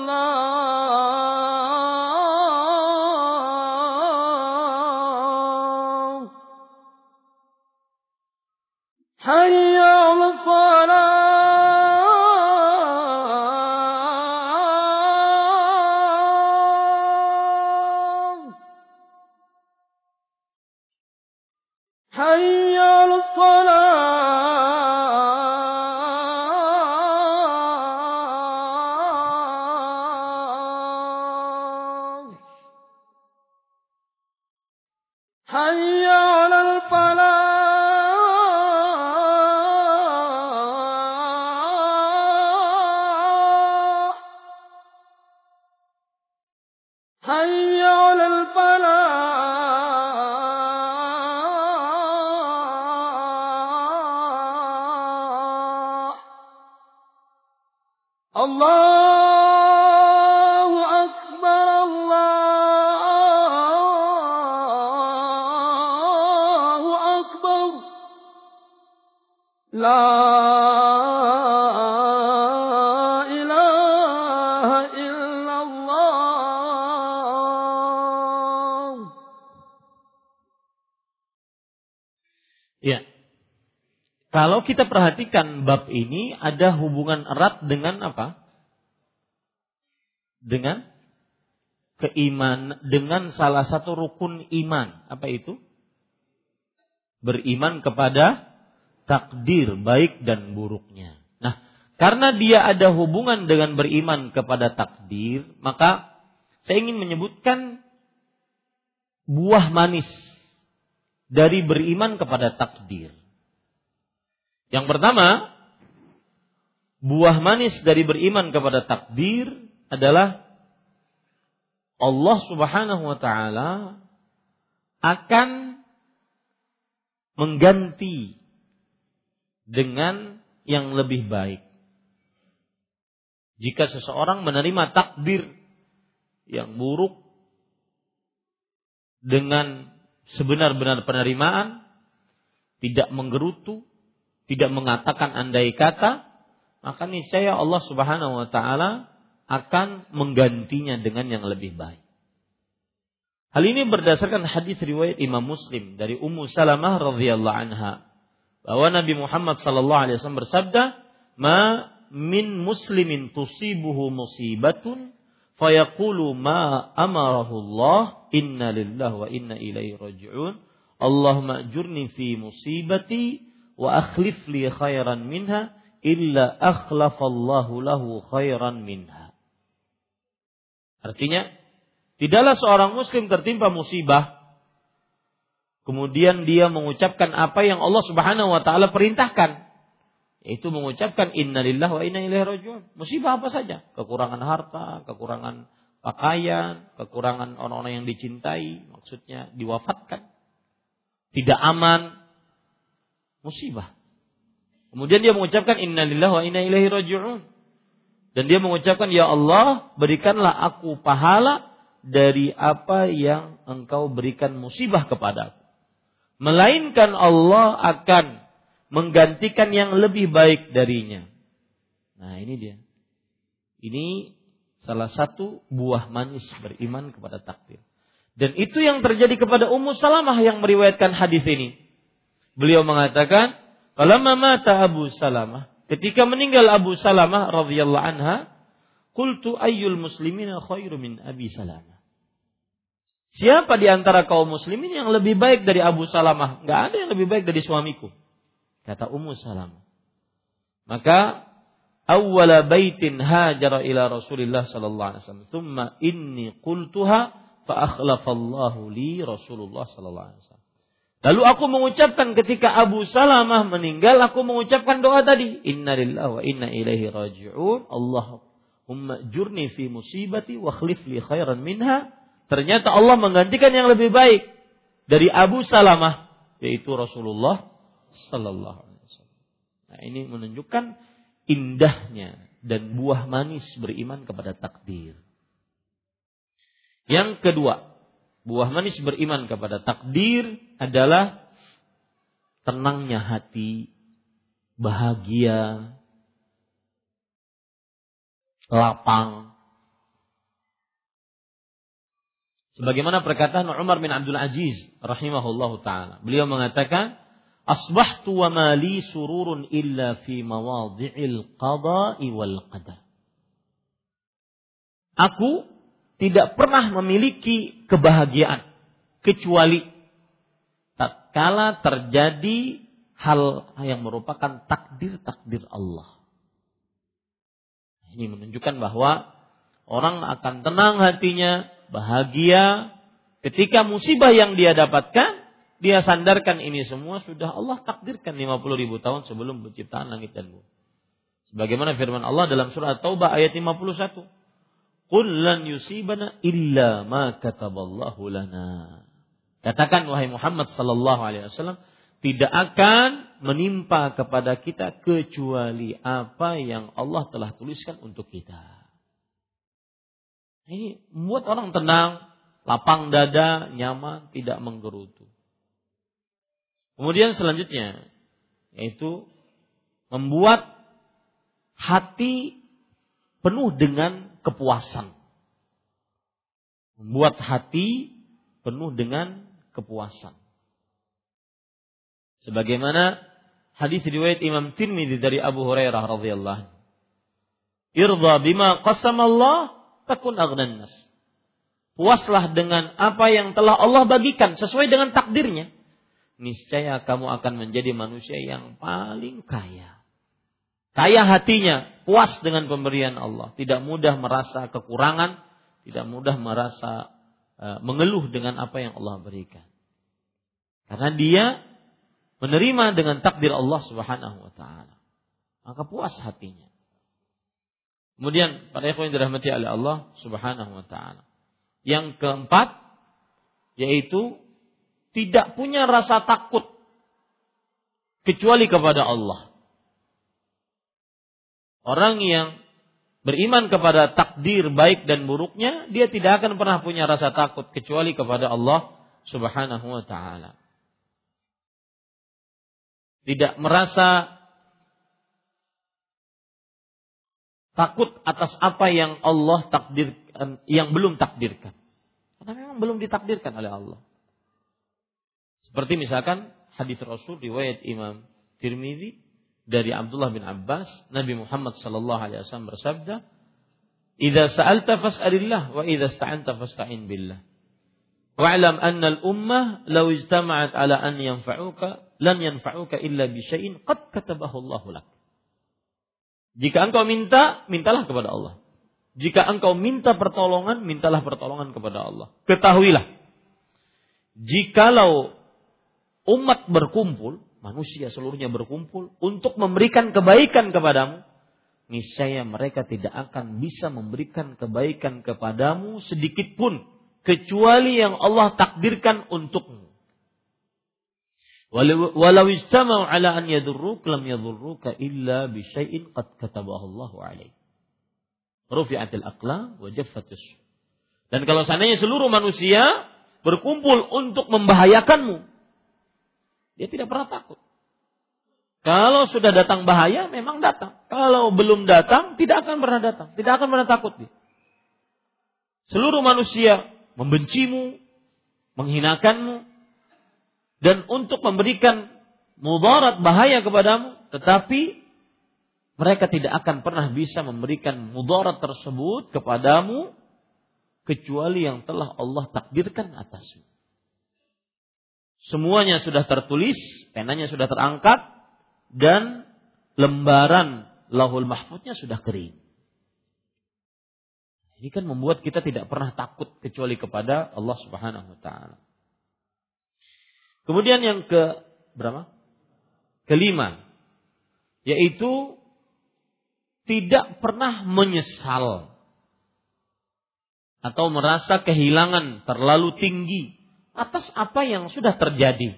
Kalau kita perhatikan bab ini ada hubungan erat dengan apa? Dengan keiman dengan salah satu rukun iman. Apa itu? Beriman kepada takdir baik dan buruknya. Nah, karena dia ada hubungan dengan beriman kepada takdir, maka saya ingin menyebutkan buah manis dari beriman kepada takdir. Yang pertama, buah manis dari beriman kepada takdir adalah Allah Subhanahu wa taala akan mengganti dengan yang lebih baik. Jika seseorang menerima takdir yang buruk dengan sebenar-benar penerimaan, tidak menggerutu, tidak mengatakan andai kata, maka niscaya Allah Subhanahu wa taala akan menggantinya dengan yang lebih baik. Hal ini berdasarkan hadis riwayat Imam Muslim dari Ummu Salamah radhiyallahu anha bahwa Nabi Muhammad sallallahu alaihi wasallam bersabda, "Ma min muslimin tusibuhu musibatun fayaqulu ma amarahu Allah inna lillahi wa inna ilaihi raji'un Allahumma ajurni fi musibati wa akhlif li khairan minha illa akhlafallahu lahu khairan minha Artinya tidaklah seorang muslim tertimpa musibah kemudian dia mengucapkan apa yang Allah Subhanahu wa taala perintahkan yaitu mengucapkan innalillahi wa inna ilaihi rajiun. Musibah apa saja? Kekurangan harta, kekurangan pakaian, kekurangan orang-orang yang dicintai, maksudnya diwafatkan. Tidak aman. Musibah. Kemudian dia mengucapkan innalillahi wa inna ilaihi rajiun. Dan dia mengucapkan ya Allah, berikanlah aku pahala dari apa yang engkau berikan musibah kepadaku. Melainkan Allah akan menggantikan yang lebih baik darinya. Nah, ini dia. Ini salah satu buah manis beriman kepada takdir. Dan itu yang terjadi kepada Ummu Salamah yang meriwayatkan hadis ini. Beliau mengatakan, "Falamma mata Abu Salamah, ketika meninggal Abu Salamah radhiyallahu anha, qultu ayyul muslimina khairu min Abi Salamah." Siapa di antara kaum muslimin yang lebih baik dari Abu Salamah? Gak ada yang lebih baik dari suamiku. Kata Ummu Salamah. Maka awwala baitin hajara ila Rasulillah sallallahu alaihi wasallam. Thumma inni qultuha fa akhlafallahu li Rasulullah sallallahu alaihi wasallam. Lalu aku mengucapkan ketika Abu Salamah meninggal, aku mengucapkan doa tadi. Inna lillahi wa inna ilaihi raji'un. Allahumma jurni fi musibati wa khlif li khairan minha. Ternyata Allah menggantikan yang lebih baik dari Abu Salamah, yaitu Rasulullah sallallahu alaihi wasallam. Nah, ini menunjukkan indahnya dan buah manis beriman kepada takdir. Yang kedua, buah manis beriman kepada takdir adalah tenangnya hati, bahagia, lapang. Sebagaimana perkataan Umar bin Abdul Aziz rahimahullahu taala. Beliau mengatakan, asbahtu wa mali sururun illa fi mawadhi'il qada'i wal qadar. Aku tidak pernah memiliki kebahagiaan kecuali tatkala terjadi hal yang merupakan takdir-takdir Allah. Ini menunjukkan bahwa orang akan tenang hatinya, bahagia ketika musibah yang dia dapatkan dia sandarkan ini semua sudah Allah takdirkan 50 ribu tahun sebelum penciptaan langit dan bumi. Sebagaimana firman Allah dalam surah Taubah ayat 51. Qul lan yusibana illa ma kataballahu lana. Katakan wahai Muhammad sallallahu alaihi wasallam, tidak akan menimpa kepada kita kecuali apa yang Allah telah tuliskan untuk kita. Ini membuat orang tenang, lapang dada, nyaman, tidak menggerutu. Kemudian selanjutnya yaitu membuat hati penuh dengan kepuasan. Membuat hati penuh dengan kepuasan. Sebagaimana hadis riwayat Imam Tirmidzi dari Abu Hurairah radhiyallahu anhu. Irda bima qasamallah takun aghnan. Puaslah dengan apa yang telah Allah bagikan sesuai dengan takdirnya niscaya kamu akan menjadi manusia yang paling kaya. Kaya hatinya, puas dengan pemberian Allah, tidak mudah merasa kekurangan, tidak mudah merasa uh, mengeluh dengan apa yang Allah berikan. Karena dia menerima dengan takdir Allah Subhanahu wa taala. Maka puas hatinya. Kemudian para ikhwan yang dirahmati oleh Allah Subhanahu wa taala. Yang keempat yaitu tidak punya rasa takut kecuali kepada Allah. Orang yang beriman kepada takdir baik dan buruknya, dia tidak akan pernah punya rasa takut kecuali kepada Allah Subhanahu wa taala. Tidak merasa takut atas apa yang Allah takdirkan, yang belum takdirkan. Karena memang belum ditakdirkan oleh Allah. Seperti misalkan hadis Rasul riwayat Imam Tirmidzi dari Abdullah bin Abbas, Nabi Muhammad sallallahu alaihi wasallam bersabda, "Idza sa'alta fas'alillah wa idza ista'anta fasta'in billah." Wa'lam anna al-ummah law ijtama'at ala an yanfa'uka lan yanfa'uka illa bi syai'in qad katabahu Allah lak. Jika engkau minta, mintalah kepada Allah. Jika engkau minta pertolongan, mintalah pertolongan kepada Allah. Ketahuilah, jikalau umat berkumpul, manusia seluruhnya berkumpul untuk memberikan kebaikan kepadamu, niscaya mereka tidak akan bisa memberikan kebaikan kepadamu sedikit pun kecuali yang Allah takdirkan untukmu. Walau istama'u ala an yadurruk lam yadurruka illa bi syai'in qad katabahu Allah alaih. Rufi'atil aqlam wa. Dan kalau seandainya seluruh manusia berkumpul untuk membahayakanmu, dia tidak pernah takut. Kalau sudah datang bahaya, memang datang. Kalau belum datang, tidak akan pernah datang. Tidak akan pernah takut dia. Seluruh manusia membencimu, menghinakanmu, dan untuk memberikan mudarat bahaya kepadamu, tetapi mereka tidak akan pernah bisa memberikan mudarat tersebut kepadamu kecuali yang telah Allah takdirkan atasmu. Semuanya sudah tertulis, penanya sudah terangkat, dan lembaran lahul mahfudnya sudah kering. Ini kan membuat kita tidak pernah takut kecuali kepada Allah Subhanahu wa taala. Kemudian yang ke berapa? Kelima, yaitu tidak pernah menyesal atau merasa kehilangan terlalu tinggi atas apa yang sudah terjadi.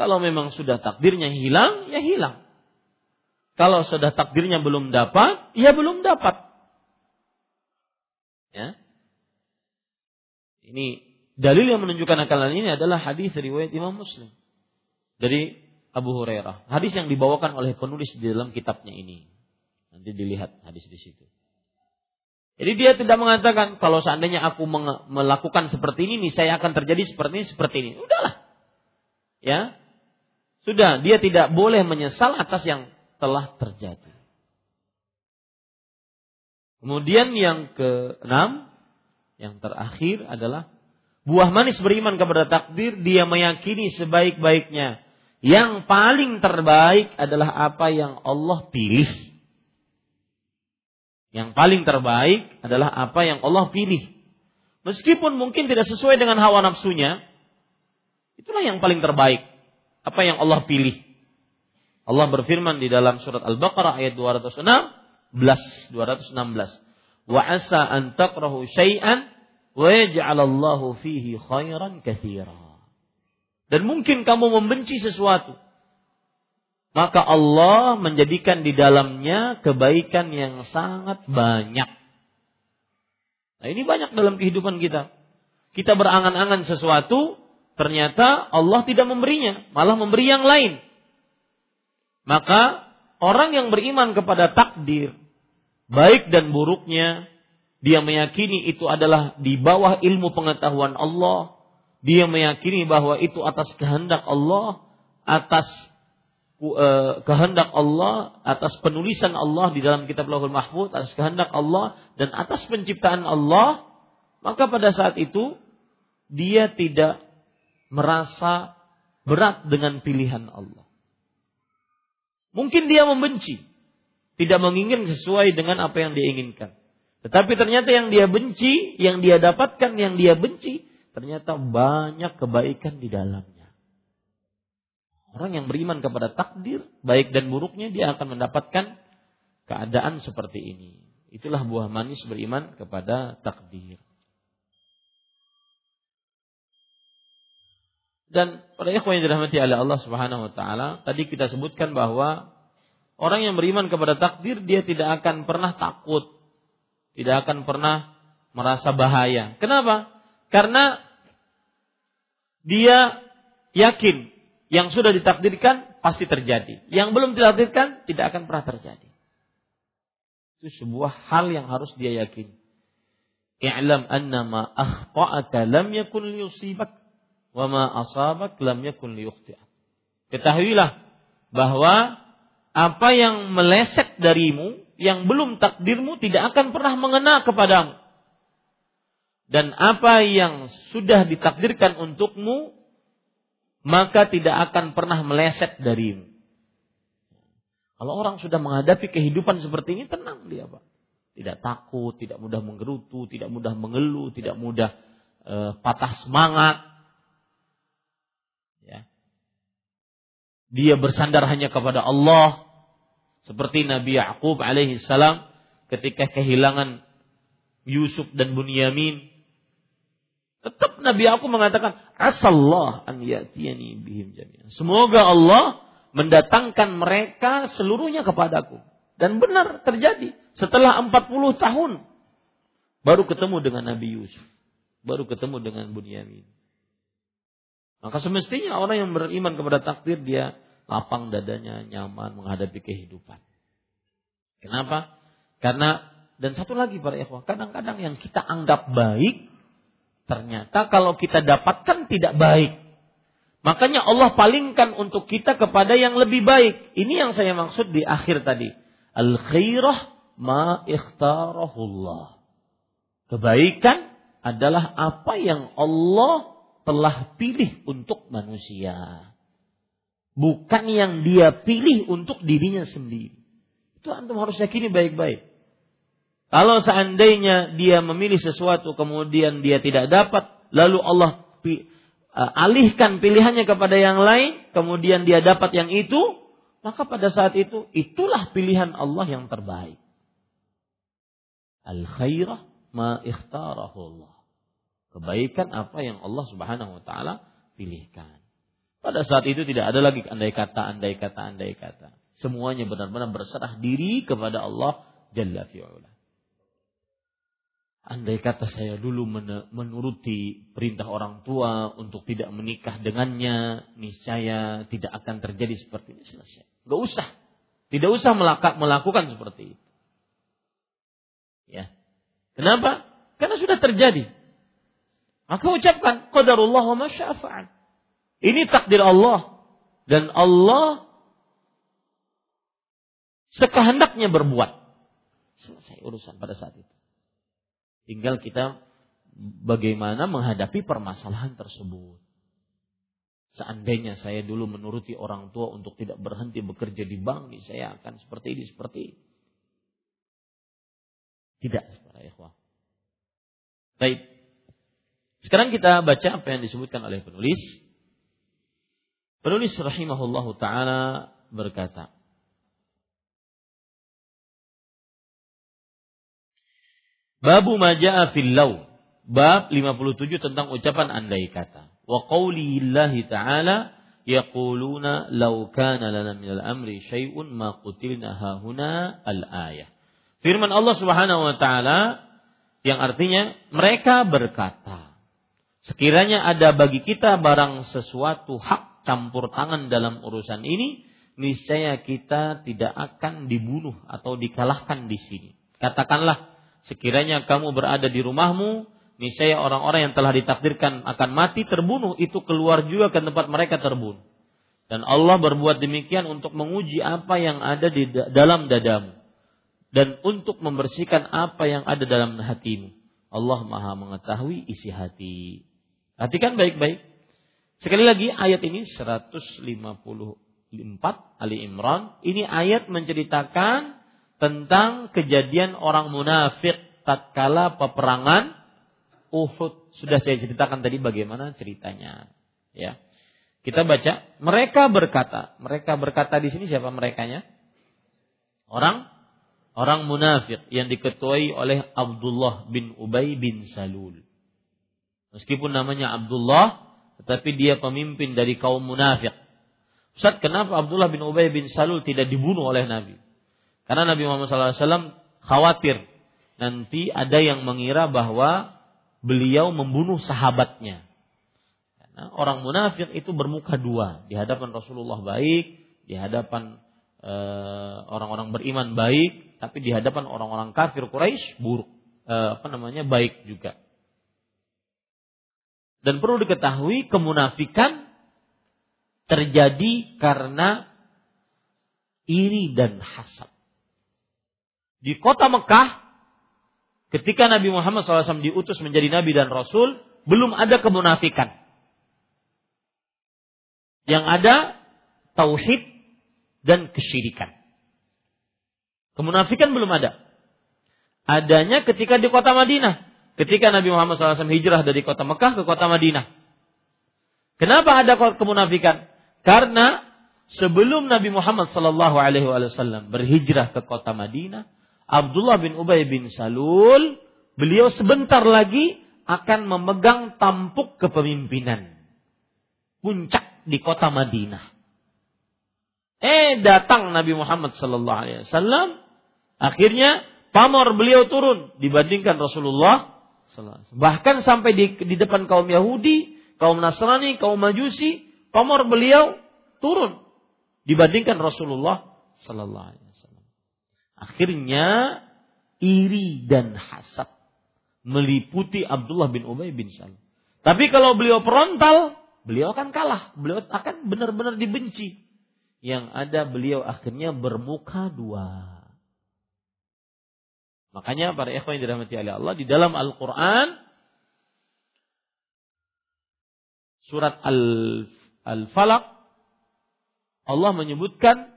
Kalau memang sudah takdirnya hilang, ya hilang. Kalau sudah takdirnya belum dapat, ya belum dapat. Ya. Ini dalil yang menunjukkan akalan ini adalah hadis riwayat Imam Muslim dari Abu Hurairah. Hadis yang dibawakan oleh penulis di dalam kitabnya ini. Nanti dilihat hadis di situ. Jadi dia tidak mengatakan kalau seandainya aku melakukan seperti ini, saya akan terjadi seperti ini, seperti ini. Udahlah. Ya. Sudah, dia tidak boleh menyesal atas yang telah terjadi. Kemudian yang keenam, yang terakhir adalah buah manis beriman kepada takdir, dia meyakini sebaik-baiknya. Yang paling terbaik adalah apa yang Allah pilih. Yang paling terbaik adalah apa yang Allah pilih. Meskipun mungkin tidak sesuai dengan hawa nafsunya, itulah yang paling terbaik. Apa yang Allah pilih. Allah berfirman di dalam surat Al-Baqarah ayat 216, 216. Wa asa an takrahu syai'an wa yaj'alallahu fihi khairan katsira. Dan mungkin kamu membenci sesuatu. Maka Allah menjadikan di dalamnya kebaikan yang sangat banyak. Nah, ini banyak dalam kehidupan kita. Kita berangan-angan sesuatu, ternyata Allah tidak memberinya, malah memberi yang lain. Maka orang yang beriman kepada takdir, baik dan buruknya, dia meyakini itu adalah di bawah ilmu pengetahuan Allah. Dia meyakini bahwa itu atas kehendak Allah, atas kehendak Allah, atas penulisan Allah di dalam kitab Lauhul Mahfuz, atas kehendak Allah dan atas penciptaan Allah, maka pada saat itu dia tidak merasa berat dengan pilihan Allah. Mungkin dia membenci, tidak menginginkan sesuai dengan apa yang dia inginkan. Tetapi ternyata yang dia benci, yang dia dapatkan, yang dia benci, ternyata banyak kebaikan di dalamnya. Orang yang beriman kepada takdir, baik dan buruknya, dia akan mendapatkan keadaan seperti ini. Itulah buah manis beriman kepada takdir. Dan pada ikhwan yang dirahmati oleh Allah Subhanahu wa taala, tadi kita sebutkan bahwa orang yang beriman kepada takdir dia tidak akan pernah takut, tidak akan pernah merasa bahaya. Kenapa? Karena dia yakin yang sudah ditakdirkan pasti terjadi. Yang belum ditakdirkan tidak akan pernah terjadi. Itu sebuah hal yang harus dia yakini. I'lam annama akhta'aka lam yakun liyusibak wa ma asabak lam yakun liyukhti'ak. Ketahuilah bahwa apa yang meleset darimu yang belum takdirmu tidak akan pernah mengena kepadamu. Dan apa yang sudah ditakdirkan untukmu maka tidak akan pernah meleset darimu. Kalau orang sudah menghadapi kehidupan seperti ini tenang dia, Pak. Tidak takut, tidak mudah menggerutu, tidak mudah mengeluh, tidak mudah uh, patah semangat. dia bersandar hanya kepada Allah seperti Nabi Yakub alaihi salam ketika kehilangan Yusuf dan Bunyamin tetap Nabi Yakub mengatakan asallah an yatiyani bihim jami'an. Semoga Allah mendatangkan mereka seluruhnya kepadaku. Dan benar terjadi. Setelah 40 tahun baru ketemu dengan Nabi Yusuf. Baru ketemu dengan Bunyamin. Maka semestinya orang yang beriman kepada takdir dia lapang dadanya, nyaman menghadapi kehidupan. Kenapa? Karena dan satu lagi para ikhwah, kadang-kadang yang kita anggap baik ternyata kalau kita dapatkan tidak baik. Makanya Allah palingkan untuk kita kepada yang lebih baik. Ini yang saya maksud di akhir tadi. Al khairah ma ikhtarahullah. Kebaikan adalah apa yang Allah telah pilih untuk manusia. Bukan yang dia pilih untuk dirinya sendiri. Itu antum harus yakini baik-baik. Kalau seandainya dia memilih sesuatu kemudian dia tidak dapat, lalu Allah uh, alihkan pilihannya kepada yang lain, kemudian dia dapat yang itu, maka pada saat itu itulah pilihan Allah yang terbaik. Al khairah ma ikhtarahu Allah. Kebaikan apa yang Allah Subhanahu wa taala pilihkan. Pada saat itu tidak ada lagi andai kata, andai kata, andai kata. Semuanya benar-benar berserah diri kepada Allah Jalla fi'ula. Andai kata saya dulu menuruti perintah orang tua untuk tidak menikah dengannya, niscaya tidak akan terjadi seperti ini selesai. Gak usah. Tidak usah melakukan seperti itu. Ya. Kenapa? Karena sudah terjadi. Maka ucapkan qadarullah wa masyafa'an. Ini takdir Allah dan Allah sekehendaknya berbuat. Selesai urusan pada saat itu. Tinggal kita bagaimana menghadapi permasalahan tersebut. Seandainya saya dulu menuruti orang tua untuk tidak berhenti bekerja di bank, saya akan seperti ini, seperti ini. Tidak, para ikhwah. Baik. Sekarang kita baca apa yang disebutkan oleh penulis. Penulis rahimahullahu taala berkata, Babu maja'a fil law. Bab 57 tentang ucapan andai kata. Wa qawlillahi ta'ala yaquluna law kana lana minal amri syai'un ma qutilna hahuna al-ayah. Firman Allah Subhanahu wa taala yang artinya mereka berkata, sekiranya ada bagi kita barang sesuatu hak campur tangan dalam urusan ini, niscaya kita tidak akan dibunuh atau dikalahkan di sini. Katakanlah, sekiranya kamu berada di rumahmu, niscaya orang-orang yang telah ditakdirkan akan mati terbunuh itu keluar juga ke tempat mereka terbunuh. Dan Allah berbuat demikian untuk menguji apa yang ada di dalam dadamu dan untuk membersihkan apa yang ada dalam hatimu. Allah Maha mengetahui isi hati. Perhatikan baik-baik. Sekali lagi ayat ini 154 Ali Imran. Ini ayat menceritakan tentang kejadian orang munafik tatkala peperangan Uhud. Sudah saya ceritakan tadi bagaimana ceritanya. Ya. Kita baca, mereka berkata, mereka berkata di sini siapa merekanya? Orang orang munafik yang diketuai oleh Abdullah bin Ubay bin Salul. Meskipun namanya Abdullah, tetapi dia pemimpin dari kaum munafik. Ustaz, kenapa Abdullah bin Ubay bin Salul tidak dibunuh oleh Nabi? Karena Nabi Muhammad SAW khawatir nanti ada yang mengira bahwa beliau membunuh sahabatnya. Karena orang munafik itu bermuka dua di hadapan Rasulullah baik, di hadapan eh, orang-orang beriman baik, tapi di hadapan orang-orang kafir Quraisy buruk, uh, apa namanya baik juga. Dan perlu diketahui kemunafikan terjadi karena iri dan hasad. Di kota Mekah, ketika Nabi Muhammad SAW diutus menjadi Nabi dan Rasul, belum ada kemunafikan. Yang ada tauhid dan kesyirikan. Kemunafikan belum ada. Adanya ketika di kota Madinah. Ketika Nabi Muhammad SAW hijrah dari kota Mekah ke kota Madinah. Kenapa ada kemunafikan? Karena sebelum Nabi Muhammad SAW berhijrah ke kota Madinah, Abdullah bin Ubay bin Salul, beliau sebentar lagi akan memegang tampuk kepemimpinan. Puncak di kota Madinah. Eh datang Nabi Muhammad sallallahu alaihi wasallam, akhirnya pamor beliau turun dibandingkan Rasulullah Bahkan sampai di, di depan kaum Yahudi, kaum Nasrani, kaum Majusi, pamor beliau turun dibandingkan Rasulullah sallallahu alaihi Akhirnya iri dan hasad meliputi Abdullah bin Ubay bin Salul. Tapi kalau beliau perontal, beliau akan kalah. Beliau akan benar-benar dibenci. Yang ada beliau akhirnya bermuka dua. Makanya para ikhwan yang dirahmati oleh Allah di dalam Al-Qur'an surat Al-Falaq Allah menyebutkan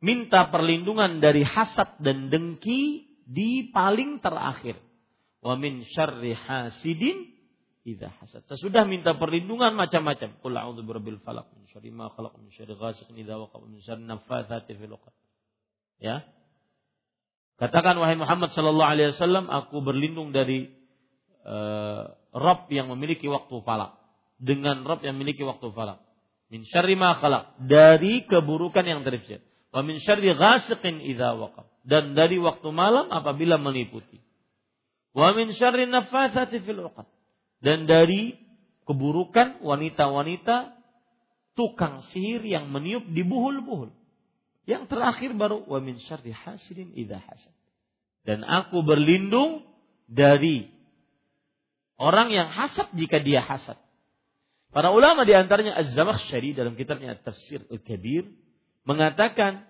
minta perlindungan dari hasad dan dengki di paling terakhir. Wa min syarri hasidin idza hasad. Sesudah minta perlindungan macam-macam. Qul a'udzu birabbil falaq min syarri ma khalaq min syarri ghasiqin idza waqab min syarri naffatsati fil 'uqad. Ya. Katakan wahai Muhammad sallallahu alaihi wasallam, aku berlindung dari uh, Rabb yang memiliki waktu falak. Dengan Rabb yang memiliki waktu falak. Min syarri ma khalaq. Dari keburukan yang tercipta. Wa min syarri ghasiqin idza waqab. Dan dari waktu malam apabila meliputi. Wa min syarri naffatsati fil 'uqad. Dan dari keburukan wanita-wanita tukang sihir yang meniup di buhul-buhul. Yang terakhir baru wa min syarri hasidin idza hasad. Dan aku berlindung dari orang yang hasad jika dia hasad. Para ulama di antaranya Az-Zamakhsyari dalam kitabnya Tafsir Al-Kabir mengatakan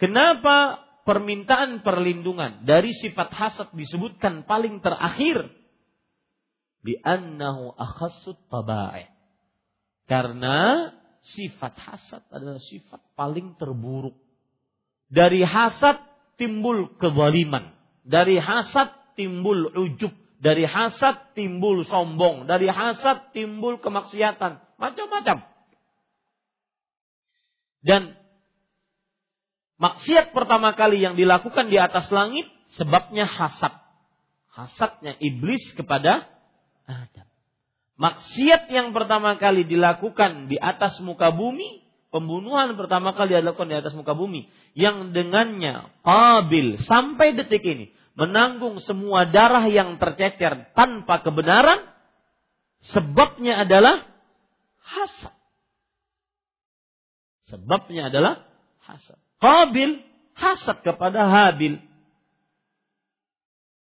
kenapa permintaan perlindungan dari sifat hasad disebutkan paling terakhir bi'annahu akhassut tabai. Karena sifat hasad adalah sifat paling terburuk dari hasad timbul kezaliman. Dari hasad timbul ujub. Dari hasad timbul sombong. Dari hasad timbul kemaksiatan. Macam-macam. Dan maksiat pertama kali yang dilakukan di atas langit sebabnya hasad. Hasadnya iblis kepada Adam. Maksiat yang pertama kali dilakukan di atas muka bumi Pembunuhan pertama kali dilakukan di atas muka bumi. Yang dengannya Qabil sampai detik ini. Menanggung semua darah yang tercecer tanpa kebenaran. Sebabnya adalah hasad. Sebabnya adalah hasad. Qabil hasad kepada Habil.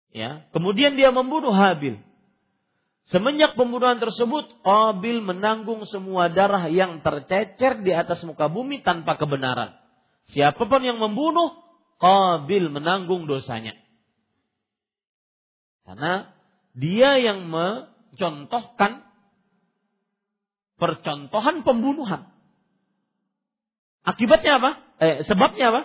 Ya, kemudian dia membunuh Habil. Semenjak pembunuhan tersebut, Qabil menanggung semua darah yang tercecer di atas muka bumi tanpa kebenaran. Siapa pun yang membunuh, Qabil menanggung dosanya. Karena dia yang mencontohkan percontohan pembunuhan. Akibatnya apa? Eh, sebabnya apa?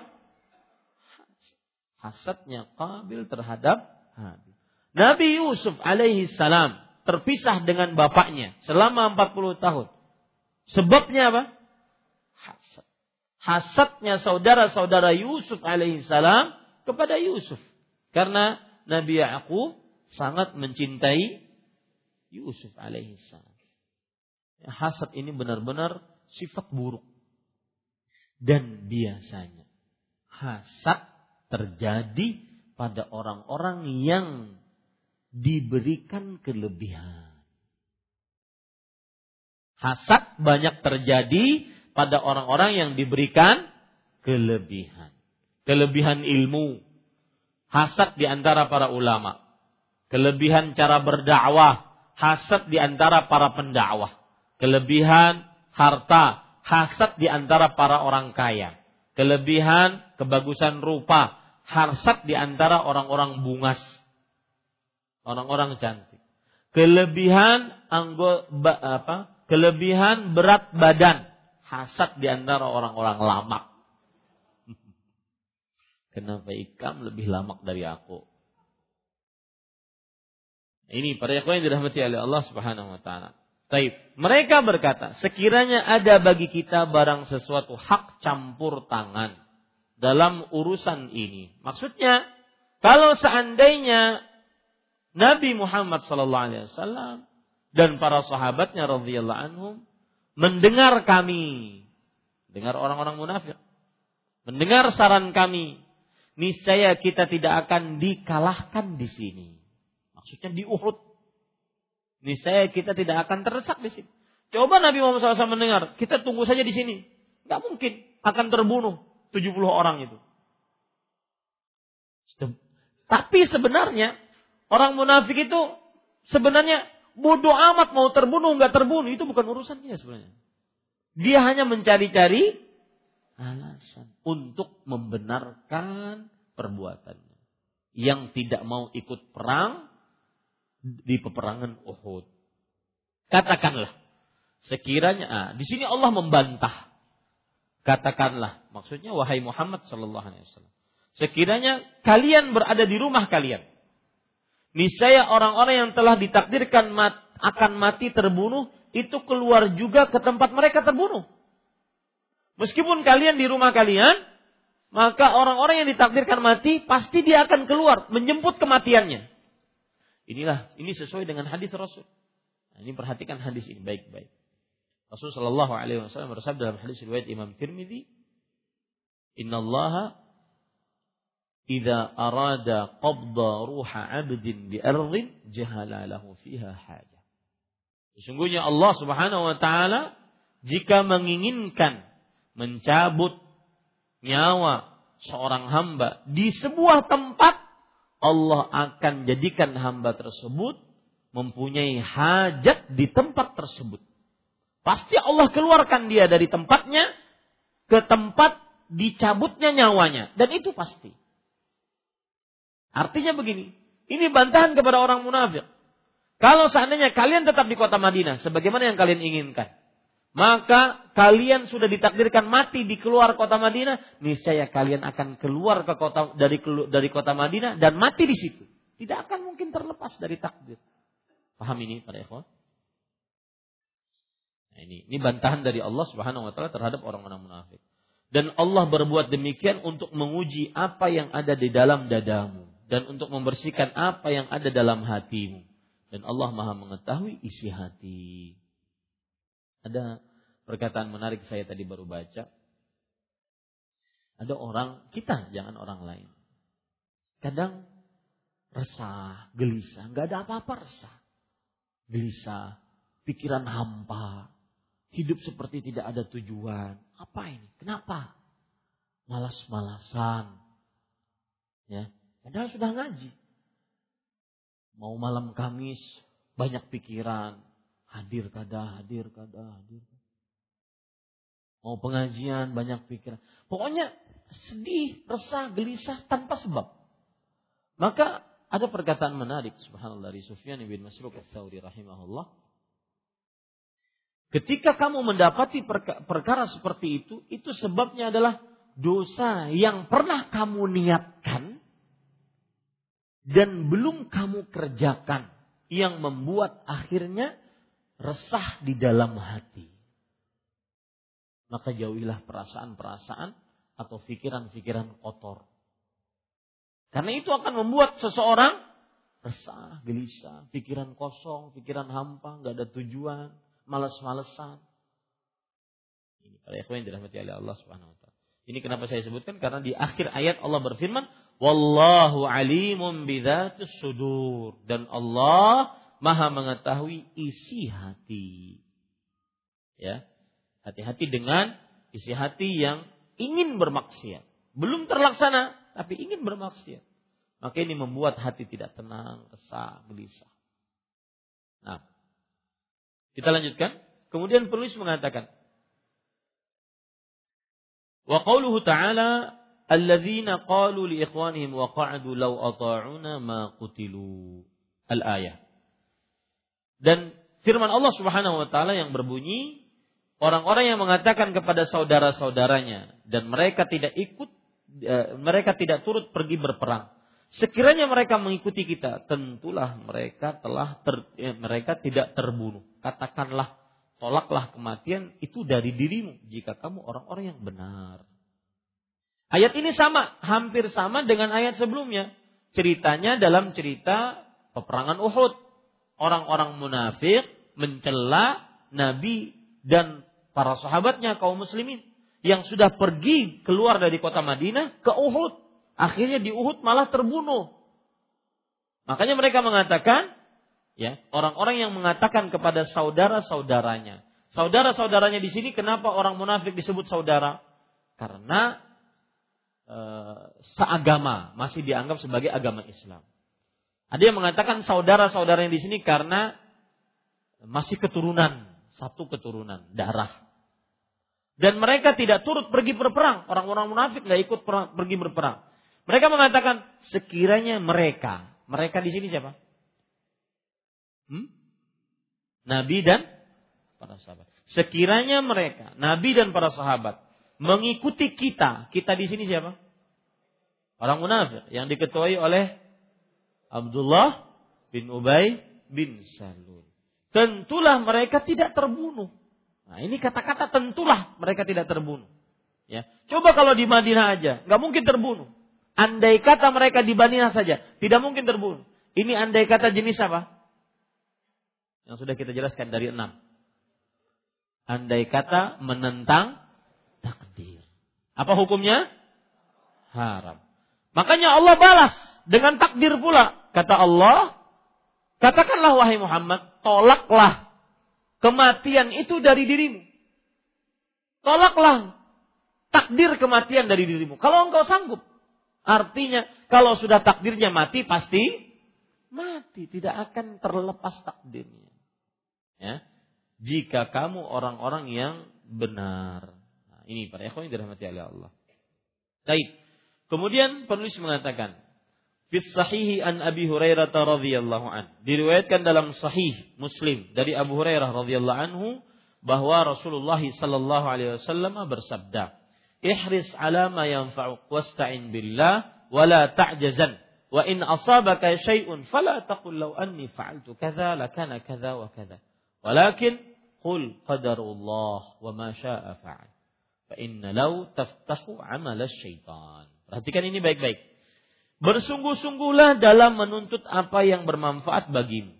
Hasadnya Qabil terhadap Habil. Nabi Yusuf alaihi salam terpisah dengan bapaknya selama 40 tahun. Sebabnya apa? Hasad. Hasadnya saudara-saudara Yusuf alaihissalam kepada Yusuf. Karena Nabi Ya'qub sangat mencintai Yusuf alaihissalam. Ya, hasad ini benar-benar sifat buruk. Dan biasanya hasad terjadi pada orang-orang yang diberikan kelebihan. Hasad banyak terjadi pada orang-orang yang diberikan kelebihan. Kelebihan ilmu. Hasad di antara para ulama. Kelebihan cara berdakwah. Hasad di antara para pendakwah. Kelebihan harta. Hasad di antara para orang kaya. Kelebihan kebagusan rupa. Hasad di antara orang-orang bungas orang-orang cantik. Kelebihan anggota apa? Kelebihan berat badan, hasad di antara orang-orang lama. Kenapa ikam lebih lama dari aku? Ini para yang dirahmati oleh Allah Subhanahu wa taala. Taib. Mereka berkata, sekiranya ada bagi kita barang sesuatu hak campur tangan dalam urusan ini. Maksudnya, kalau seandainya Nabi Muhammad sallallahu alaihi wasallam dan para sahabatnya radhiyallahu anhum mendengar kami, dengar orang-orang munafik, mendengar saran kami, niscaya kita tidak akan dikalahkan di sini. Maksudnya di Uhud. Niscaya kita tidak akan terdesak di sini. Coba Nabi Muhammad SAW mendengar, kita tunggu saja di sini. Gak mungkin akan terbunuh 70 orang itu. Tapi sebenarnya Orang munafik itu sebenarnya bodoh amat mau terbunuh nggak terbunuh itu bukan urusannya sebenarnya. Dia hanya mencari-cari alasan untuk membenarkan perbuatannya. Yang tidak mau ikut perang di peperangan Uhud. Katakanlah, sekiranya ah, di sini Allah membantah. Katakanlah, maksudnya wahai Muhammad sallallahu alaihi wasallam. Sekiranya kalian berada di rumah kalian, niscaya orang-orang yang telah ditakdirkan mat, akan mati terbunuh itu keluar juga ke tempat mereka terbunuh. Meskipun kalian di rumah kalian, maka orang-orang yang ditakdirkan mati pasti dia akan keluar menjemput kematiannya. Inilah ini sesuai dengan hadis Rasul. Nah, ini perhatikan hadis ini baik-baik. Rasul Shallallahu Alaihi Wasallam bersabda dalam hadis riwayat Imam Tirmidzi, Inna Allah idza arada qabda ruha abdin bi ardin jahala lahu fiha haja. Sesungguhnya Allah Subhanahu wa taala jika menginginkan mencabut nyawa seorang hamba di sebuah tempat Allah akan jadikan hamba tersebut mempunyai hajat di tempat tersebut. Pasti Allah keluarkan dia dari tempatnya ke tempat dicabutnya nyawanya. Dan itu pasti. Artinya begini. Ini bantahan kepada orang munafik. Kalau seandainya kalian tetap di kota Madinah. Sebagaimana yang kalian inginkan. Maka kalian sudah ditakdirkan mati di keluar kota Madinah. Niscaya kalian akan keluar ke kota dari dari kota Madinah dan mati di situ. Tidak akan mungkin terlepas dari takdir. Paham ini para ikhwan? Nah, ini ini bantahan dari Allah Subhanahu wa taala terhadap orang-orang munafik. Dan Allah berbuat demikian untuk menguji apa yang ada di dalam dadamu dan untuk membersihkan apa yang ada dalam hatimu. Dan Allah Maha mengetahui isi hati. Ada perkataan menarik saya tadi baru baca. Ada orang, kita jangan orang lain. Kadang resah, gelisah, nggak ada apa-apa resah. Gelisah, pikiran hampa, Hidup seperti tidak ada tujuan. Apa ini? Kenapa? Malas-malasan. Ya, padahal sudah ngaji. Mau malam Kamis banyak pikiran, hadir kada, hadir kada, hadir. Mau pengajian banyak pikiran. Pokoknya sedih, resah, gelisah tanpa sebab. Maka ada perkataan menarik subhanallah dari Sufyan bin Masruq al-Thawri rahimahullah Ketika kamu mendapati perkara seperti itu, itu sebabnya adalah dosa yang pernah kamu niatkan dan belum kamu kerjakan yang membuat akhirnya resah di dalam hati. Maka jauhilah perasaan-perasaan atau pikiran-pikiran kotor. Karena itu akan membuat seseorang resah, gelisah, pikiran kosong, pikiran hampa, nggak ada tujuan, malas-malesan. Ini para ikhwan yang dirahmati oleh Allah Subhanahu wa taala. Ini kenapa saya sebutkan karena di akhir ayat Allah berfirman, "Wallahu alimun bidzatis sudur." Dan Allah Maha mengetahui isi hati. Ya. Hati-hati dengan isi hati yang ingin bermaksiat. Belum terlaksana, tapi ingin bermaksiat. Maka ini membuat hati tidak tenang, resah, gelisah. Nah, kita lanjutkan. Kemudian penulis mengatakan, Wa qawluhu ta'ala alladzina qalu li ikhwanihim wa qa'adu law ata'una ma qutilu. Al-ayah. Dan firman Allah Subhanahu wa taala yang berbunyi orang-orang yang mengatakan kepada saudara-saudaranya dan mereka tidak ikut eh, mereka tidak turut pergi berperang Sekiranya mereka mengikuti kita, tentulah mereka telah ter, eh, mereka tidak terbunuh. Katakanlah, tolaklah kematian itu dari dirimu jika kamu orang-orang yang benar. Ayat ini sama, hampir sama dengan ayat sebelumnya. Ceritanya dalam cerita peperangan Uhud. Orang-orang munafik mencela Nabi dan para sahabatnya kaum muslimin yang sudah pergi keluar dari kota Madinah ke Uhud Akhirnya di Uhud malah terbunuh. Makanya mereka mengatakan, ya, orang-orang yang mengatakan kepada saudara-saudaranya. Saudara-saudaranya di sini kenapa orang munafik disebut saudara? Karena e, seagama masih dianggap sebagai agama Islam. Ada yang mengatakan saudara-saudaranya di sini karena masih keturunan, satu keturunan, darah. Dan mereka tidak turut pergi berperang. Orang-orang munafik nggak ikut pergi berperang. Mereka mengatakan sekiranya mereka, mereka di sini siapa? Hmm? Nabi dan para sahabat. Sekiranya mereka, Nabi dan para sahabat, mengikuti kita. Kita di sini siapa? Orang munafik yang diketuai oleh Abdullah bin Ubay bin Salul. Tentulah mereka tidak terbunuh. Nah, ini kata-kata tentulah mereka tidak terbunuh. Ya. Coba kalau di Madinah aja, nggak mungkin terbunuh. Andai kata mereka di Madinah saja, tidak mungkin terbunuh. Ini andai kata jenis apa? Yang sudah kita jelaskan dari enam. Andai kata menentang takdir. Apa hukumnya? Haram. Makanya Allah balas dengan takdir pula. Kata Allah, katakanlah wahai Muhammad, tolaklah kematian itu dari dirimu. Tolaklah takdir kematian dari dirimu. Kalau engkau sanggup. Artinya, kalau sudah takdirnya mati, pasti mati. Tidak akan terlepas takdirnya. Ya. Jika kamu orang-orang yang benar. Nah, ini para ikhwan yang dirahmati oleh Allah. Baik. Kemudian penulis mengatakan, Fis sahihi an Abi Hurairah radhiyallahu an. Diriwayatkan dalam sahih Muslim dari Abu Hurairah radhiyallahu anhu bahwa Rasulullah sallallahu alaihi wasallam bersabda, "Ihris ala ma yanfa'uk wasta'in billah wa la ta'jazan." Wa in asabaka syai'un fala taqul law anni fa'altu kadza lakana kadza wa kadza. Walakin qul qadarullah wa ma syaa fa'al. Fa inna law taftahu 'amal syaitan. Perhatikan ini baik-baik. Bersungguh-sungguhlah dalam menuntut apa yang bermanfaat bagimu.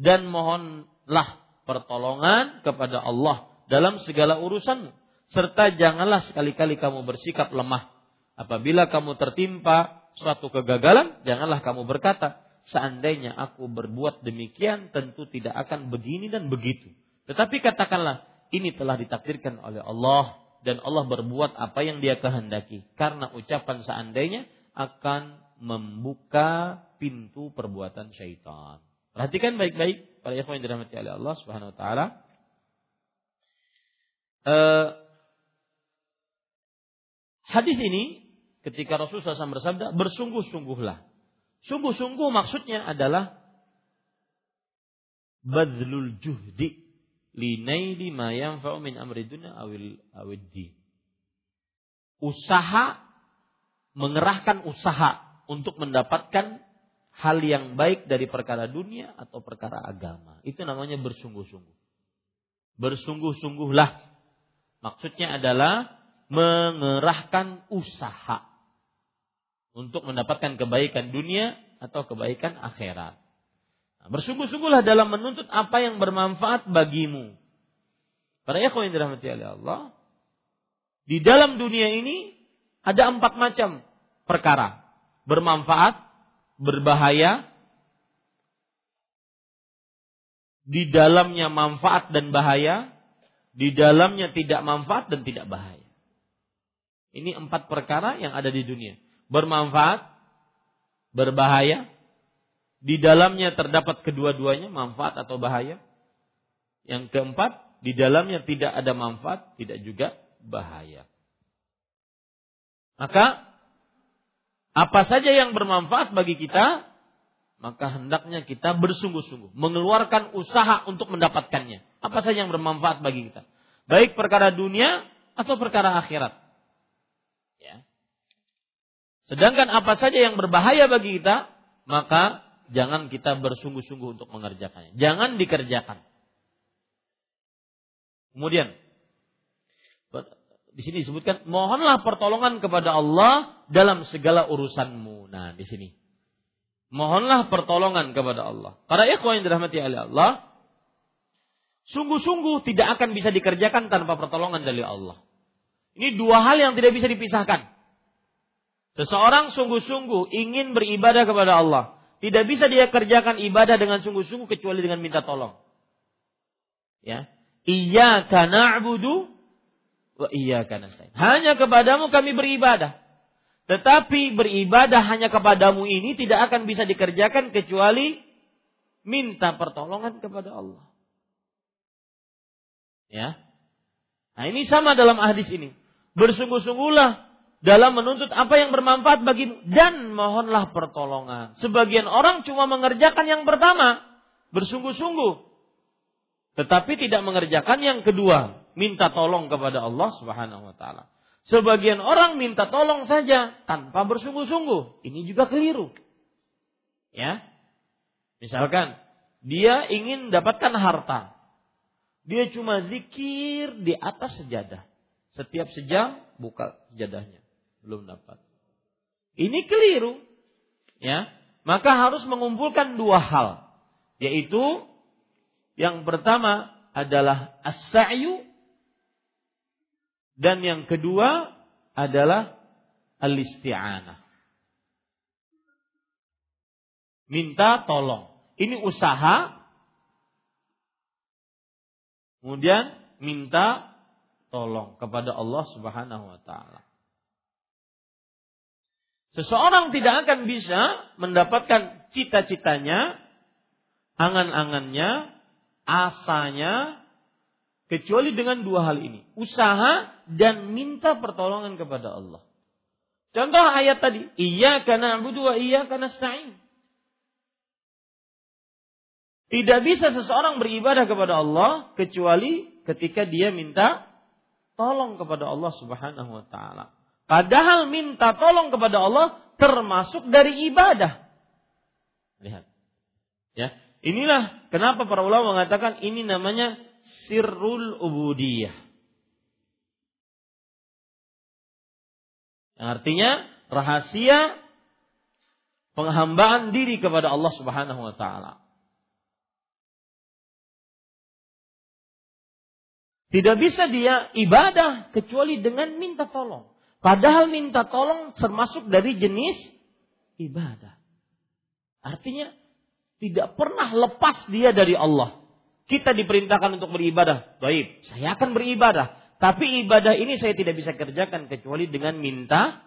Dan mohonlah pertolongan kepada Allah dalam segala urusanmu. Serta janganlah sekali-kali kamu bersikap lemah. Apabila kamu tertimpa suatu kegagalan, janganlah kamu berkata, seandainya aku berbuat demikian, tentu tidak akan begini dan begitu. Tetapi katakanlah, ini telah ditakdirkan oleh Allah dan Allah berbuat apa yang dia kehendaki karena ucapan seandainya akan membuka pintu perbuatan syaitan. Perhatikan baik-baik para ikhwan yang dirahmati oleh Allah Subhanahu wa taala. Uh, hadis ini ketika Rasulullah SAW bersabda bersungguh-sungguhlah. Sungguh-sungguh maksudnya adalah badlul juhdi linaili ma yanfa'u min amri awil awiddi. Usaha mengerahkan usaha untuk mendapatkan hal yang baik dari perkara dunia atau perkara agama. Itu namanya bersungguh-sungguh. Bersungguh-sungguhlah. Maksudnya adalah mengerahkan usaha untuk mendapatkan kebaikan dunia atau kebaikan akhirat. Nah, bersungguh-sungguhlah dalam menuntut apa yang bermanfaat bagimu. Para ikhwan yang dirahmati oleh Allah, di dalam dunia ini ada empat macam perkara. Bermanfaat, berbahaya, di dalamnya manfaat dan bahaya, di dalamnya tidak manfaat dan tidak bahaya. Ini empat perkara yang ada di dunia. Bermanfaat, berbahaya, di dalamnya terdapat kedua-duanya, manfaat atau bahaya. Yang keempat, di dalamnya tidak ada manfaat, tidak juga bahaya. Maka apa saja yang bermanfaat bagi kita, maka hendaknya kita bersungguh-sungguh mengeluarkan usaha untuk mendapatkannya. Apa saja yang bermanfaat bagi kita, baik perkara dunia atau perkara akhirat. Ya. Sedangkan apa saja yang berbahaya bagi kita, maka jangan kita bersungguh-sungguh untuk mengerjakannya. Jangan dikerjakan. Kemudian di sini disebutkan mohonlah pertolongan kepada Allah dalam segala urusanmu. Nah, di sini. Mohonlah pertolongan kepada Allah. Para ikhwan yang dirahmati oleh Allah, sungguh-sungguh tidak akan bisa dikerjakan tanpa pertolongan dari Allah. Ini dua hal yang tidak bisa dipisahkan. Seseorang sungguh-sungguh ingin beribadah kepada Allah, tidak bisa dia kerjakan ibadah dengan sungguh-sungguh kecuali dengan minta tolong. Ya. Iyyaka na'budu wa iyyaka nasta'in. Hanya kepadamu kami beribadah. Tetapi beribadah hanya kepadamu ini tidak akan bisa dikerjakan kecuali minta pertolongan kepada Allah. Ya. Nah, ini sama dalam hadis ini. Bersungguh-sungguhlah dalam menuntut apa yang bermanfaat bagimu dan mohonlah pertolongan. Sebagian orang cuma mengerjakan yang pertama, bersungguh-sungguh. Tetapi tidak mengerjakan yang kedua, minta tolong kepada Allah Subhanahu wa taala. Sebagian orang minta tolong saja tanpa bersungguh-sungguh. Ini juga keliru. Ya. Misalkan dia ingin dapatkan harta. Dia cuma zikir di atas sejadah. Setiap sejam buka sejadahnya. Belum dapat. Ini keliru. Ya. Maka harus mengumpulkan dua hal. Yaitu yang pertama adalah as-sa'yu dan yang kedua adalah al-isti'anah. Minta tolong. Ini usaha. Kemudian minta tolong kepada Allah Subhanahu wa taala. Seseorang tidak akan bisa mendapatkan cita-citanya, angan-angannya, asanya, Kecuali dengan dua hal ini. Usaha dan minta pertolongan kepada Allah. Contoh ayat tadi. Iya karena abudu wa iya karena stain. Tidak bisa seseorang beribadah kepada Allah kecuali ketika dia minta tolong kepada Allah Subhanahu wa taala. Padahal minta tolong kepada Allah termasuk dari ibadah. Lihat. Ya, inilah kenapa para ulama mengatakan ini namanya sirrul ubudiyah. Yang artinya rahasia penghambaan diri kepada Allah Subhanahu wa taala. Tidak bisa dia ibadah kecuali dengan minta tolong. Padahal minta tolong termasuk dari jenis ibadah. Artinya tidak pernah lepas dia dari Allah. Kita diperintahkan untuk beribadah. Baik, saya akan beribadah. Tapi ibadah ini saya tidak bisa kerjakan kecuali dengan minta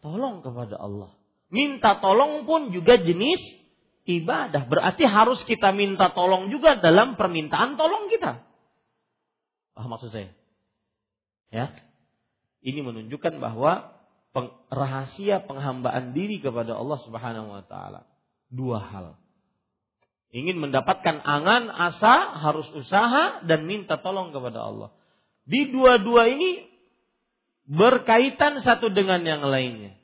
tolong kepada Allah. Minta tolong pun juga jenis ibadah. Berarti harus kita minta tolong juga dalam permintaan tolong kita. Ah maksud saya? Ya. Ini menunjukkan bahwa rahasia penghambaan diri kepada Allah Subhanahu wa taala. Dua hal. Ingin mendapatkan angan, asa, harus usaha dan minta tolong kepada Allah. Di dua-dua ini berkaitan satu dengan yang lainnya.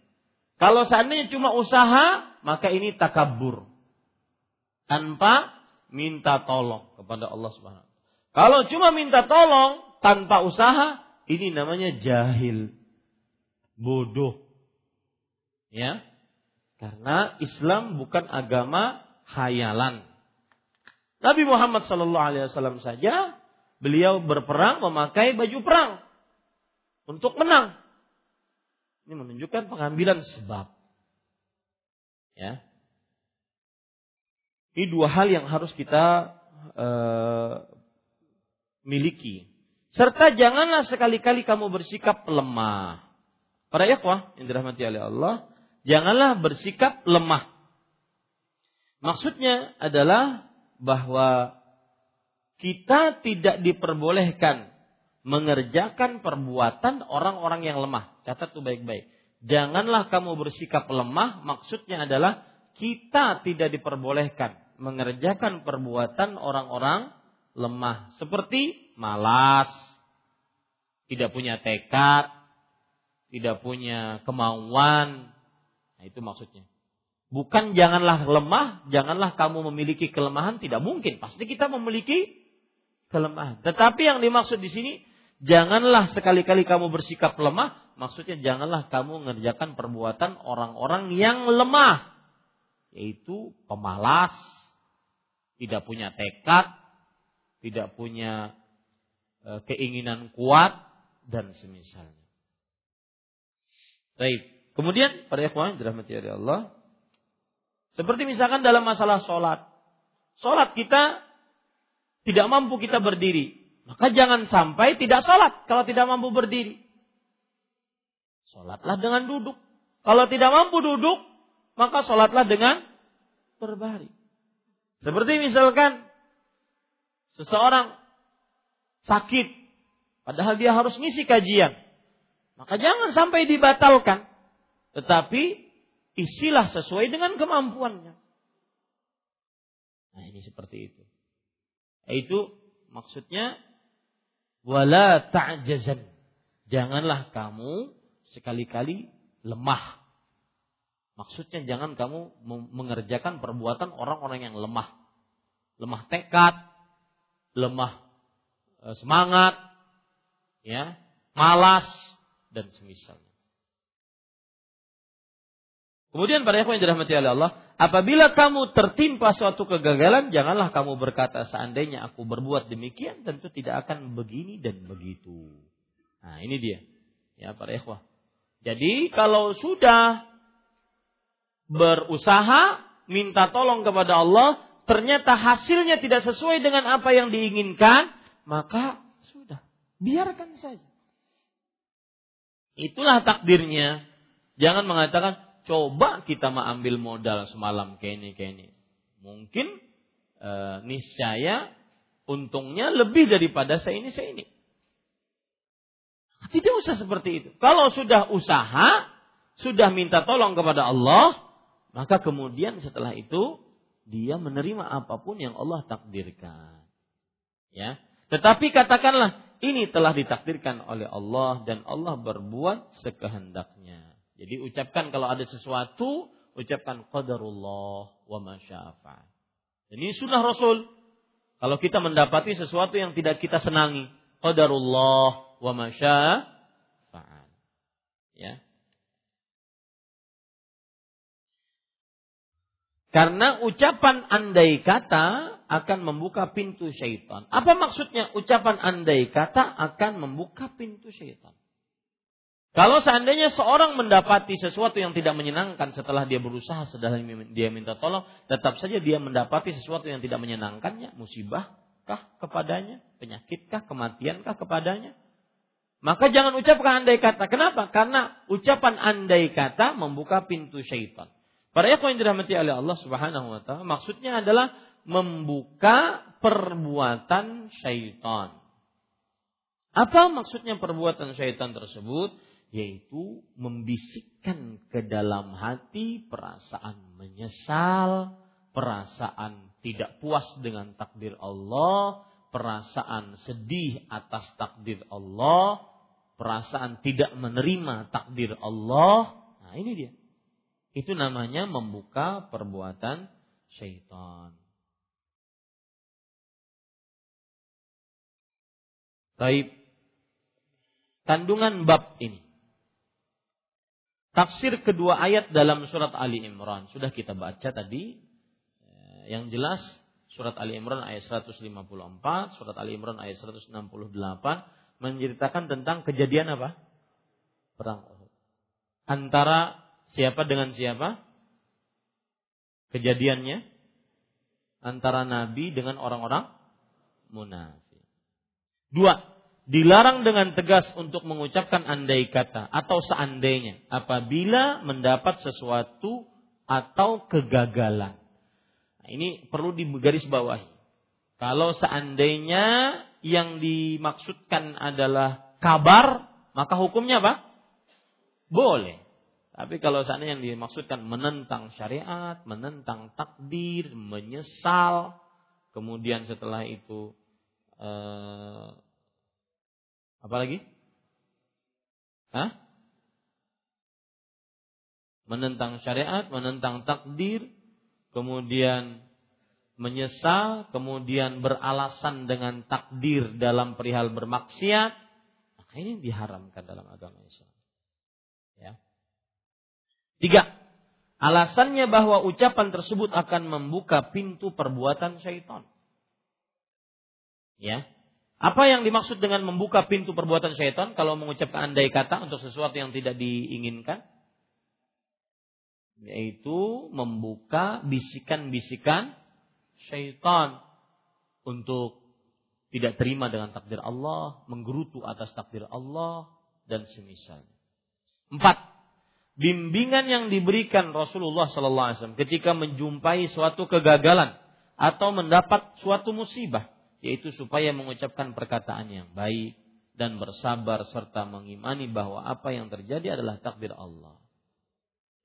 Kalau seandainya cuma usaha, maka ini takabur. Tanpa minta tolong kepada Allah Subhanahu Kalau cuma minta tolong tanpa usaha, ini namanya jahil. Bodoh. Ya. Karena Islam bukan agama hayalan. Nabi Muhammad Sallallahu Alaihi Wasallam saja beliau berperang memakai baju perang untuk menang. Ini menunjukkan pengambilan sebab. Ya. Ini dua hal yang harus kita uh, miliki. Serta janganlah sekali-kali kamu bersikap lemah. Para ikhwah yang dirahmati oleh Allah, janganlah bersikap lemah. Maksudnya adalah bahwa kita tidak diperbolehkan mengerjakan perbuatan orang-orang yang lemah. Catat tuh baik-baik. Janganlah kamu bersikap lemah, maksudnya adalah kita tidak diperbolehkan mengerjakan perbuatan orang-orang lemah. Seperti malas, tidak punya tekad, tidak punya kemauan. Nah, itu maksudnya. Bukan janganlah lemah, janganlah kamu memiliki kelemahan, tidak mungkin. Pasti kita memiliki kelemahan. Tetapi yang dimaksud di sini, janganlah sekali-kali kamu bersikap lemah, maksudnya janganlah kamu mengerjakan perbuatan orang-orang yang lemah. Yaitu pemalas, tidak punya tekad, tidak punya e, keinginan kuat, dan semisalnya. Baik. Kemudian pada ikhwan dirahmati oleh Allah, seperti misalkan dalam masalah sholat. Sholat kita tidak mampu kita berdiri. Maka jangan sampai tidak sholat kalau tidak mampu berdiri. Sholatlah dengan duduk. Kalau tidak mampu duduk, maka sholatlah dengan berbaring. Seperti misalkan seseorang sakit, padahal dia harus ngisi kajian. Maka jangan sampai dibatalkan. Tetapi isilah sesuai dengan kemampuannya. Nah, ini seperti itu. Itu maksudnya wala ta'jazan. Janganlah kamu sekali-kali lemah. Maksudnya jangan kamu mengerjakan perbuatan orang-orang yang lemah. Lemah tekad, lemah e, semangat, ya, malas dan semisalnya. Kemudian pada yang dirahmati oleh Allah, apabila kamu tertimpa suatu kegagalan, janganlah kamu berkata seandainya aku berbuat demikian tentu tidak akan begini dan begitu. Nah, ini dia. Ya, para ikhwah. Jadi kalau sudah berusaha minta tolong kepada Allah, ternyata hasilnya tidak sesuai dengan apa yang diinginkan, maka sudah, biarkan saja. Itulah takdirnya. Jangan mengatakan coba kita mengambil modal semalam kayak ini kayak ini. Mungkin e, niscaya untungnya lebih daripada saya ini saya ini. Tidak usah seperti itu. Kalau sudah usaha, sudah minta tolong kepada Allah, maka kemudian setelah itu dia menerima apa pun yang Allah takdirkan. Ya. Tetapi katakanlah ini telah ditakdirkan oleh Allah dan Allah berbuat sekehendaknya. Jadi ucapkan kalau ada sesuatu, ucapkan qadarullah wa masyafa. Ini sunnah Rasul. Kalau kita mendapati sesuatu yang tidak kita senangi, qadarullah wa masyafa. Ya. Karena ucapan andai kata akan membuka pintu syaitan. Apa maksudnya ucapan andai kata akan membuka pintu syaitan? Kalau seandainya seorang mendapati sesuatu yang tidak menyenangkan setelah dia berusaha, setelah dia minta tolong, tetap saja dia mendapati sesuatu yang tidak menyenangkannya, musibahkah kepadanya, penyakitkah, kematiankah kepadanya? Maka jangan ucapkan andai kata. Kenapa? Karena ucapan andai kata membuka pintu syaitan. Para ikhwan yang dirahmati oleh Allah Subhanahu wa taala, maksudnya adalah membuka perbuatan syaitan. Apa maksudnya perbuatan syaitan tersebut? Yaitu membisikkan ke dalam hati perasaan menyesal, perasaan tidak puas dengan takdir Allah, perasaan sedih atas takdir Allah, perasaan tidak menerima takdir Allah. Nah, ini dia. Itu namanya membuka perbuatan syaitan. Taib. Kandungan bab ini Tafsir kedua ayat dalam surat Ali Imran sudah kita baca tadi. Yang jelas surat Ali Imran ayat 154, surat Ali Imran ayat 168 menceritakan tentang kejadian apa? Perang Uhud. Antara siapa dengan siapa? Kejadiannya antara Nabi dengan orang-orang munafik. Dua, dilarang dengan tegas untuk mengucapkan andai kata atau seandainya apabila mendapat sesuatu atau kegagalan. Nah, ini perlu digaris bawahi. Kalau seandainya yang dimaksudkan adalah kabar, maka hukumnya apa? Boleh. Tapi kalau seandainya yang dimaksudkan menentang syariat, menentang takdir, menyesal, kemudian setelah itu eh, apa lagi? Hah? Menentang syariat, menentang takdir, kemudian menyesal, kemudian beralasan dengan takdir dalam perihal bermaksiat, maka ini diharamkan dalam agama Islam. Ya. Tiga, alasannya bahwa ucapan tersebut akan membuka pintu perbuatan syaitan. Ya, apa yang dimaksud dengan membuka pintu perbuatan syaitan kalau mengucapkan andai kata untuk sesuatu yang tidak diinginkan? Yaitu membuka bisikan-bisikan syaitan untuk tidak terima dengan takdir Allah, menggerutu atas takdir Allah, dan semisalnya. Empat, bimbingan yang diberikan Rasulullah SAW ketika menjumpai suatu kegagalan atau mendapat suatu musibah yaitu supaya mengucapkan perkataan yang baik dan bersabar serta mengimani bahwa apa yang terjadi adalah takdir Allah.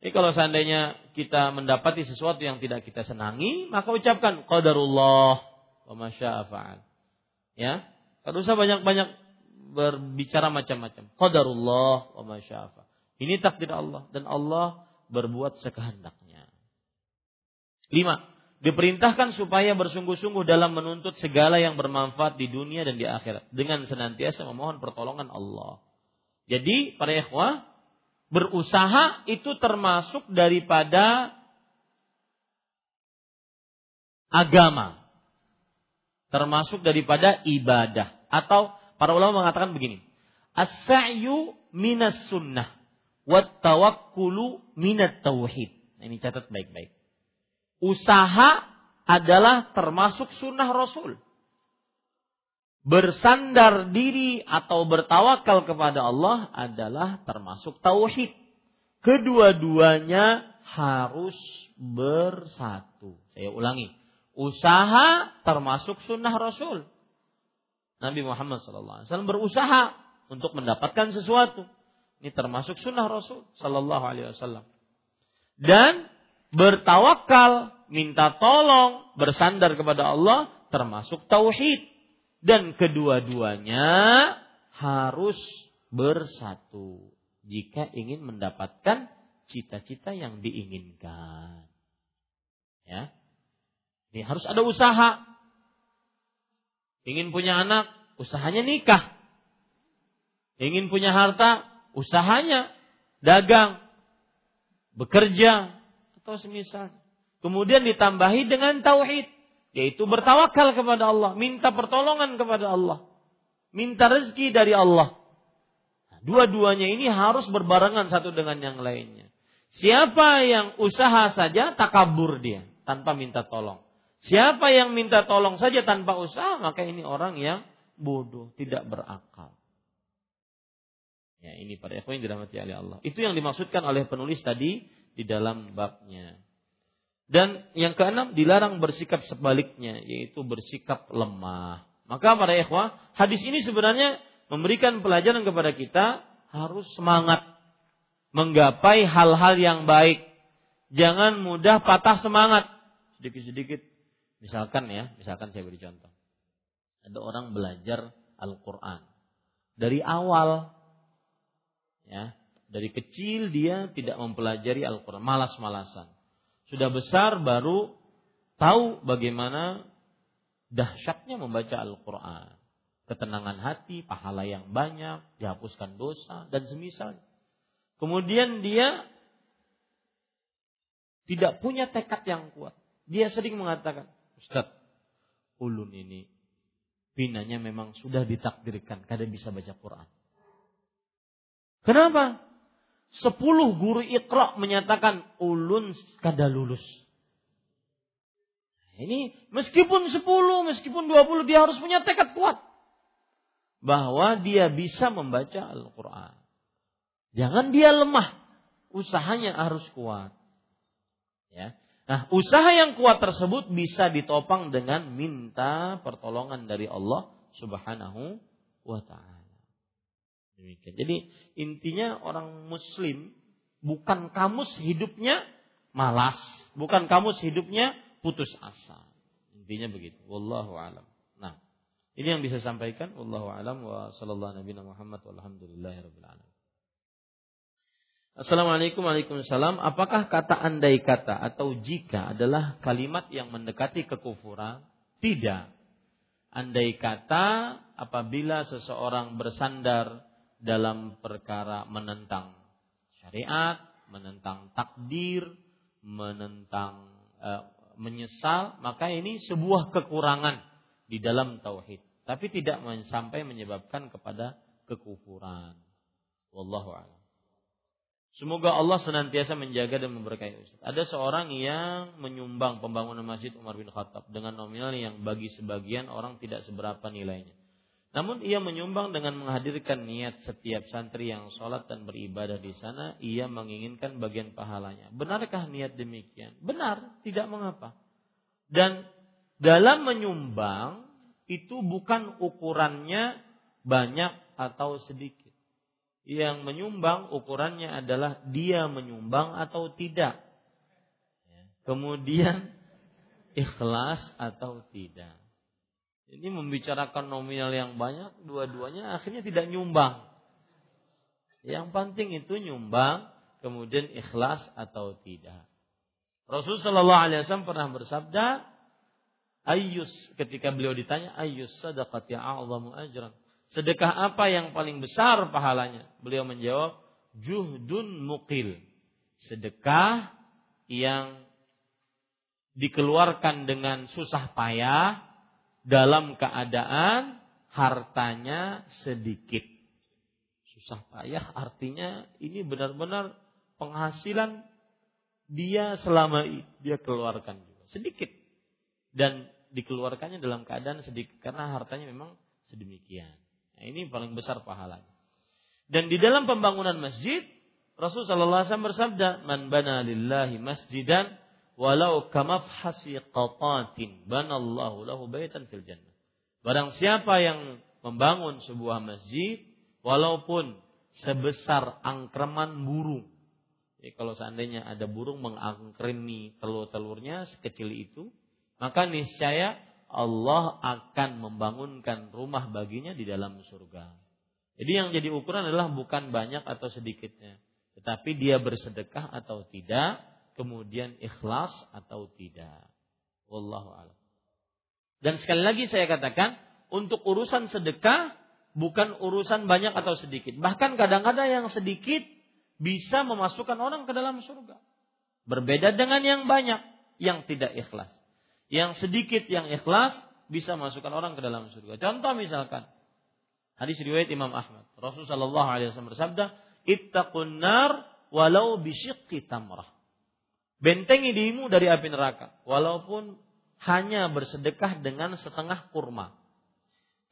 Jadi kalau seandainya kita mendapati sesuatu yang tidak kita senangi, maka ucapkan qadarullah wa masya'afa'al. Ya, tidak usah banyak-banyak berbicara macam-macam. Qadarullah wa masyafa. Ini takdir Allah dan Allah berbuat sekehendaknya. Lima, diperintahkan supaya bersungguh-sungguh dalam menuntut segala yang bermanfaat di dunia dan di akhirat dengan senantiasa memohon pertolongan Allah. Jadi para ikhwah berusaha itu termasuk daripada agama. Termasuk daripada ibadah atau para ulama mengatakan begini. As-sa'yu minas sunnah wat tawakkulu minat tauhid. Ini catat baik-baik. Usaha adalah termasuk sunnah Rasul. Bersandar diri atau bertawakal kepada Allah adalah termasuk tauhid. Kedua-duanya harus bersatu. Saya ulangi. Usaha termasuk sunnah Rasul. Nabi Muhammad SAW berusaha untuk mendapatkan sesuatu. Ini termasuk sunnah Rasul Sallallahu Alaihi Wasallam. Dan bertawakal, minta tolong, bersandar kepada Allah termasuk tauhid. Dan kedua-duanya harus bersatu jika ingin mendapatkan cita-cita yang diinginkan. Ya. Ini harus ada usaha. Ingin punya anak, usahanya nikah. Ingin punya harta, usahanya, dagang, bekerja, atau semisal. Kemudian ditambahi dengan tauhid, yaitu bertawakal kepada Allah, minta pertolongan kepada Allah, minta rezeki dari Allah. Nah, dua-duanya ini harus berbarengan satu dengan yang lainnya. Siapa yang usaha saja takabur dia tanpa minta tolong. Siapa yang minta tolong saja tanpa usaha maka ini orang yang bodoh, tidak berakal. Ya, ini pada ikhwan yang dirahmati oleh Allah. Itu yang dimaksudkan oleh penulis tadi di dalam babnya. Dan yang keenam dilarang bersikap sebaliknya yaitu bersikap lemah. Maka para ikhwah, hadis ini sebenarnya memberikan pelajaran kepada kita harus semangat menggapai hal-hal yang baik. Jangan mudah patah semangat. Sedikit-sedikit misalkan ya, misalkan saya beri contoh. Ada orang belajar Al-Qur'an. Dari awal Ya, dari kecil dia tidak mempelajari Al-Quran, malas-malasan. Sudah besar baru tahu bagaimana dahsyatnya membaca Al-Quran. Ketenangan hati, pahala yang banyak, dihapuskan dosa, dan semisal. Kemudian dia tidak punya tekad yang kuat. Dia sering mengatakan, Ustaz, ulun ini binanya memang sudah ditakdirkan kada bisa baca Quran. Kenapa? Sepuluh guru ikra menyatakan ulun kada lulus. Ini meskipun sepuluh, meskipun dua puluh, dia harus punya tekad kuat. Bahwa dia bisa membaca Al-Quran. Jangan dia lemah. Usahanya harus kuat. Ya. Nah, usaha yang kuat tersebut bisa ditopang dengan minta pertolongan dari Allah Subhanahu wa taala. Demikian. Jadi intinya orang muslim bukan kamus hidupnya malas, bukan kamus hidupnya putus asa. Intinya begitu. Wallahu alam. Nah, ini yang bisa sampaikan wallahu alam wa sallallahu nabi Muhammad walhamdulillahirabbil alamin. Assalamualaikum Waalaikumsalam. Apakah kata andai kata atau jika adalah kalimat yang mendekati kekufuran? Tidak. Andai kata apabila seseorang bersandar dalam perkara menentang syariat, menentang takdir, menentang e, menyesal, maka ini sebuah kekurangan di dalam tauhid, tapi tidak sampai menyebabkan kepada kekufuran. Wallahu a'lam. Semoga Allah senantiasa menjaga dan memberkahi Ustaz. Ada seorang yang menyumbang pembangunan Masjid Umar bin Khattab dengan nominal yang bagi sebagian orang tidak seberapa nilainya. Namun ia menyumbang dengan menghadirkan niat setiap santri yang sholat dan beribadah di sana, ia menginginkan bagian pahalanya. Benarkah niat demikian? Benar, tidak mengapa. Dan dalam menyumbang itu bukan ukurannya banyak atau sedikit. Yang menyumbang ukurannya adalah dia menyumbang atau tidak. Kemudian ikhlas atau tidak. Ini membicarakan nominal yang banyak, dua-duanya akhirnya tidak nyumbang. Yang penting itu nyumbang, kemudian ikhlas atau tidak. Rasulullah Shallallahu Alaihi Wasallam pernah bersabda, Ayus ketika beliau ditanya ayus sadaqat ya a'zamu ajran. Sedekah apa yang paling besar pahalanya? Beliau menjawab, juhdun muqil. Sedekah yang dikeluarkan dengan susah payah dalam keadaan hartanya sedikit. Susah payah artinya ini benar-benar penghasilan dia selama dia keluarkan juga sedikit dan dikeluarkannya dalam keadaan sedikit karena hartanya memang sedemikian. Nah, ini paling besar pahalanya. Dan di dalam pembangunan masjid, Rasul sallallahu alaihi wasallam bersabda, "Man bana lillahi masjidan walau kamafhasi qatatin, banallahu lahu baitan fil jannah." Barang siapa yang membangun sebuah masjid walaupun sebesar angkreman burung. Jadi kalau seandainya ada burung mengangkremi telur-telurnya sekecil itu, maka niscaya Allah akan membangunkan rumah baginya di dalam surga. Jadi yang jadi ukuran adalah bukan banyak atau sedikitnya, tetapi dia bersedekah atau tidak, kemudian ikhlas atau tidak. Wallahu a'lam. Dan sekali lagi saya katakan, untuk urusan sedekah bukan urusan banyak atau sedikit. Bahkan kadang-kadang yang sedikit bisa memasukkan orang ke dalam surga. Berbeda dengan yang banyak yang tidak ikhlas. Yang sedikit yang ikhlas bisa masukkan orang ke dalam surga. Contoh misalkan hadis riwayat Imam Ahmad. Rasulullah wasallam bersabda, "Ittaqun nar walau bisyiqqi tamrah." Bentengi dirimu dari api neraka walaupun hanya bersedekah dengan setengah kurma.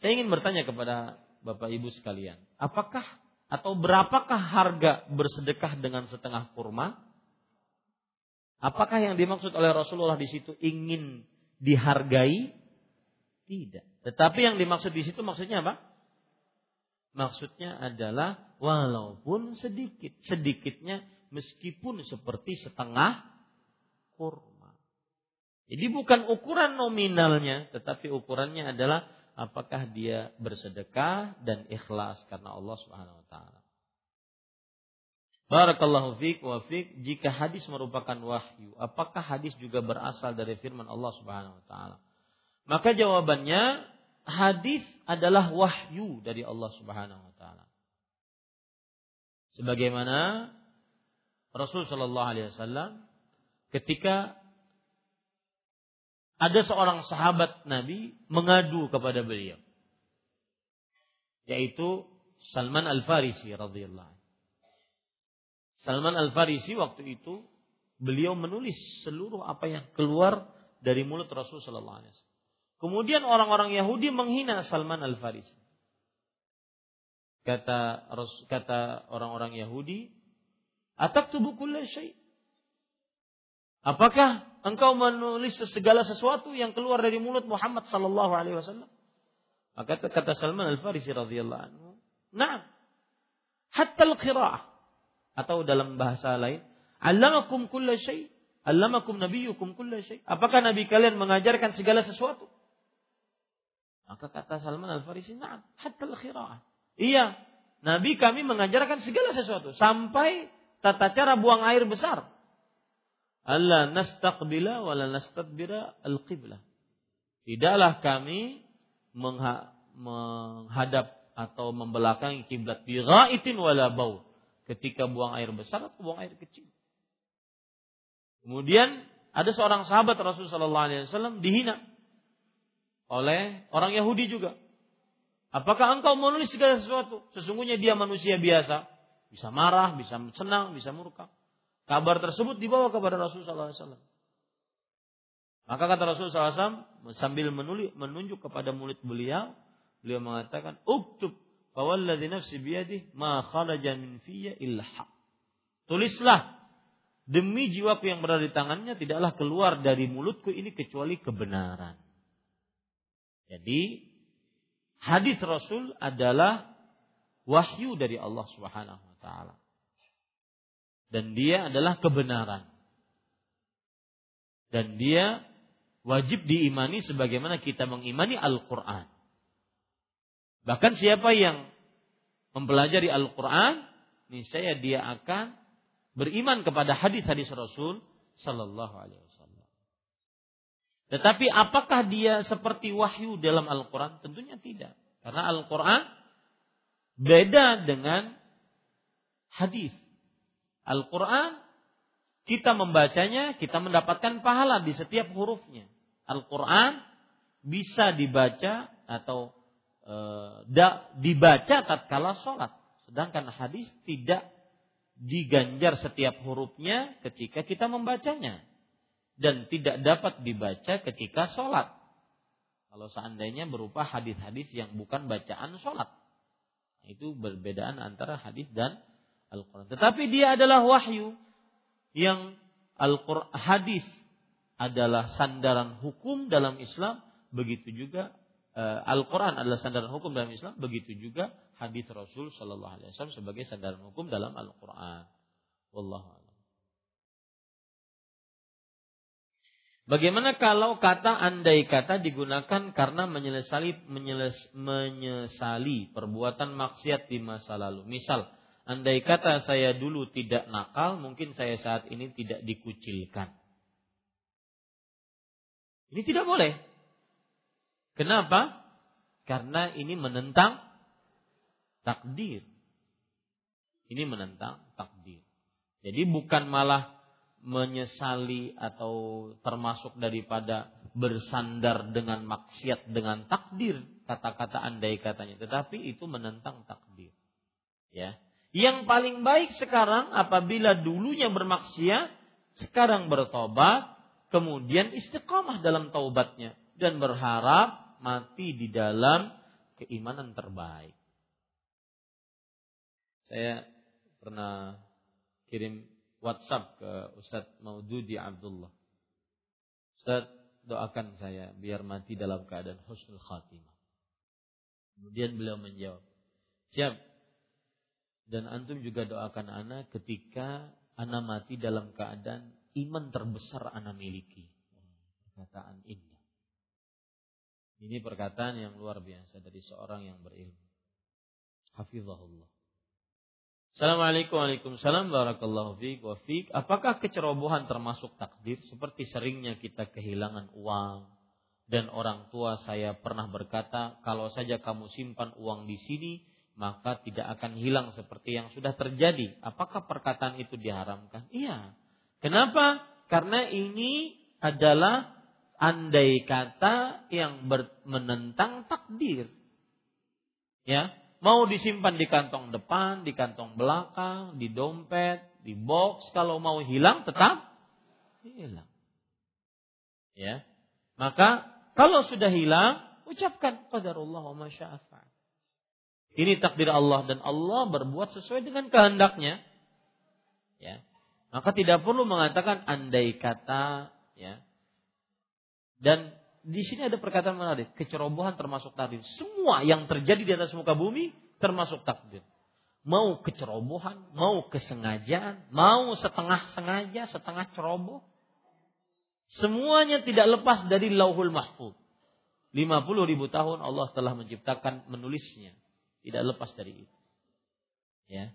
Saya ingin bertanya kepada Bapak Ibu sekalian, apakah atau berapakah harga bersedekah dengan setengah kurma? Apakah yang dimaksud oleh Rasulullah di situ ingin dihargai? Tidak. Tetapi yang dimaksud di situ maksudnya apa? Maksudnya adalah walaupun sedikit, sedikitnya meskipun seperti setengah kurma. Jadi bukan ukuran nominalnya, tetapi ukurannya adalah apakah dia bersedekah dan ikhlas karena Allah Subhanahu wa taala. Barakallahu fiik wa fiik jika hadis merupakan wahyu, apakah hadis juga berasal dari firman Allah Subhanahu wa taala? Maka jawabannya hadis adalah wahyu dari Allah Subhanahu wa taala. Sebagaimana Rasul sallallahu alaihi wasallam ketika ada seorang sahabat Nabi mengadu kepada beliau yaitu Salman Al-Farisi radhiyallahu Salman Al-Farisi waktu itu beliau menulis seluruh apa yang keluar dari mulut Rasul sallallahu alaihi wasallam. Kemudian orang-orang Yahudi menghina Salman Al-Farisi. Kata kata orang-orang Yahudi, "Ataktubu kulla syai?" Apakah engkau menulis segala sesuatu yang keluar dari mulut Muhammad sallallahu alaihi wasallam? Maka kata Salman Al-Farisi radhiyallahu anhu, "Na'am." Hatta al-qira'ah atau dalam bahasa lain, "Allamakum kulla syai." Allamakum nabiyyukum kulla syai. Apakah nabi kalian mengajarkan segala sesuatu? Maka kata Salman Al-Farisi, "Na'am, hatta al-khira'ah." Iya, nabi kami mengajarkan segala sesuatu sampai tata cara buang air besar. Allah nastaqbila wa la nastadbira al-qiblah. Tidaklah kami menghadap atau membelakangi kiblat bi ghaitin wala baul ketika buang air besar atau buang air kecil. Kemudian ada seorang sahabat Rasulullah Sallallahu Alaihi Wasallam dihina oleh orang Yahudi juga. Apakah engkau menulis segala sesuatu? Sesungguhnya dia manusia biasa, bisa marah, bisa senang, bisa murka. Kabar tersebut dibawa kepada Rasulullah SAW. Maka kata Rasulullah SAW sambil menunjuk kepada mulut beliau, beliau mengatakan, "Uktub Fawalladhi nafsi biyadih ma khalaja min fiyya illa Tulislah demi jiwaku yang berada di tangannya tidaklah keluar dari mulutku ini kecuali kebenaran. Jadi hadis Rasul adalah wahyu dari Allah Subhanahu wa taala. Dan dia adalah kebenaran. Dan dia Wajib diimani sebagaimana kita mengimani Al-Quran. Bahkan siapa yang mempelajari Al-Quran, niscaya dia akan beriman kepada hadis-hadis Rasul Sallallahu Alaihi Wasallam. Tetapi apakah dia seperti wahyu dalam Al-Quran? Tentunya tidak. Karena Al-Quran beda dengan hadis. Al-Quran kita membacanya, kita mendapatkan pahala di setiap hurufnya. Al-Quran bisa dibaca atau e, da, dibaca tatkala sholat. Sedangkan hadis tidak diganjar setiap hurufnya ketika kita membacanya. Dan tidak dapat dibaca ketika sholat. Kalau seandainya berupa hadis-hadis yang bukan bacaan sholat. Itu perbedaan antara hadis dan Al-Quran. Tetapi dia adalah wahyu yang Al-Quran hadis adalah sandaran hukum dalam Islam, begitu juga uh, Al-Quran adalah sandaran hukum dalam Islam, begitu juga hadis Rasul Shallallahu Alaihi Wasallam sebagai sandaran hukum dalam Al-Quran. Wallahu Bagaimana kalau kata andai kata digunakan karena menyesali menyesali perbuatan maksiat di masa lalu? Misal, Andai kata saya dulu tidak nakal, mungkin saya saat ini tidak dikucilkan. Ini tidak boleh. Kenapa? Karena ini menentang takdir. Ini menentang takdir. Jadi bukan malah menyesali atau termasuk daripada bersandar dengan maksiat dengan takdir kata-kata andai katanya tetapi itu menentang takdir ya yang paling baik sekarang apabila dulunya bermaksiat, sekarang bertobat, kemudian istiqamah dalam taubatnya dan berharap mati di dalam keimanan terbaik. Saya pernah kirim WhatsApp ke Ustadz Maududi Abdullah. Ustadz doakan saya biar mati dalam keadaan husnul khatimah. Kemudian beliau menjawab, siap dan antum juga doakan anak ketika anak mati dalam keadaan iman terbesar anak miliki. Perkataan indah. Ini perkataan yang luar biasa dari seorang yang berilmu. Hafizahullah. Assalamualaikum Barakallahu fiik wa. Apakah kecerobohan termasuk takdir seperti seringnya kita kehilangan uang dan orang tua saya pernah berkata kalau saja kamu simpan uang di sini maka tidak akan hilang seperti yang sudah terjadi. Apakah perkataan itu diharamkan? Iya. Kenapa? Karena ini adalah andai kata yang menentang takdir. Ya, mau disimpan di kantong depan, di kantong belakang, di dompet, di box, kalau mau hilang tetap hilang. Ya. Maka kalau sudah hilang, ucapkan qadarullah wa masya'afa'al. Ini takdir Allah dan Allah berbuat sesuai dengan kehendaknya. Ya. Maka tidak perlu mengatakan andai kata, ya. Dan di sini ada perkataan menarik, kecerobohan termasuk takdir. Semua yang terjadi di atas muka bumi termasuk takdir. Mau kecerobohan, mau kesengajaan, mau setengah sengaja, setengah ceroboh. Semuanya tidak lepas dari lauhul mahfud. 50 ribu tahun Allah telah menciptakan menulisnya tidak lepas dari itu. Ya.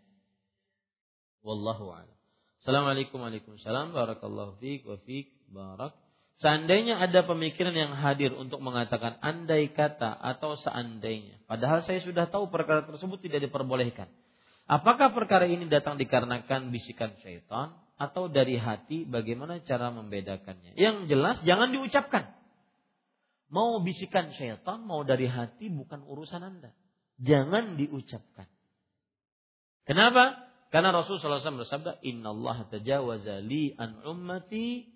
Wallahu a'lam. Assalamualaikum Waalaikumsalam Barakallahu fiik wa fiik barak. Seandainya ada pemikiran yang hadir untuk mengatakan andai kata atau seandainya. Padahal saya sudah tahu perkara tersebut tidak diperbolehkan. Apakah perkara ini datang dikarenakan bisikan syaitan atau dari hati? Bagaimana cara membedakannya? Yang jelas jangan diucapkan. Mau bisikan syaitan, mau dari hati bukan urusan Anda jangan diucapkan. Kenapa? Karena Rasulullah SAW bersabda, Inna Allah tajawaza li an ummati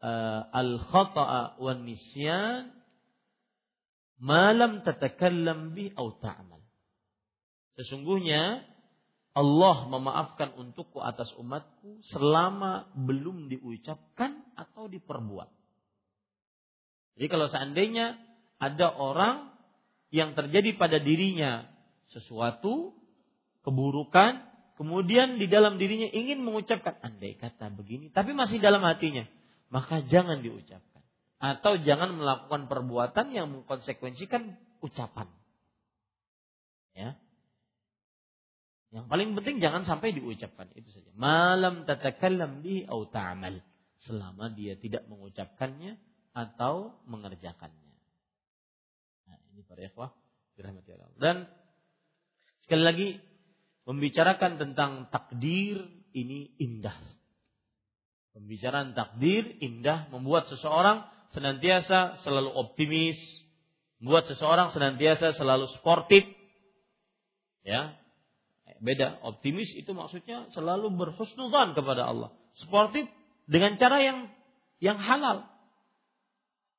uh, al-khata'a wa nisyan malam tatakallam bi au ta'mal. Sesungguhnya Allah memaafkan untukku atas umatku selama belum diucapkan atau diperbuat. Jadi kalau seandainya ada orang yang terjadi pada dirinya sesuatu keburukan, kemudian di dalam dirinya ingin mengucapkan andai kata begini, tapi masih dalam hatinya maka jangan diucapkan. Atau jangan melakukan perbuatan yang mengkonsekuensikan ucapan. Ya. Yang paling penting jangan sampai diucapkan itu saja. Malam tatakallam bihi au ta'mal. Selama dia tidak mengucapkannya atau mengerjakannya. Ini para ikhwah dirahmati Allah. Dan sekali lagi membicarakan tentang takdir ini indah. Pembicaraan takdir indah membuat seseorang senantiasa selalu optimis, membuat seseorang senantiasa selalu sportif. Ya. Beda, optimis itu maksudnya selalu berhusnuzan kepada Allah. Sportif dengan cara yang yang halal.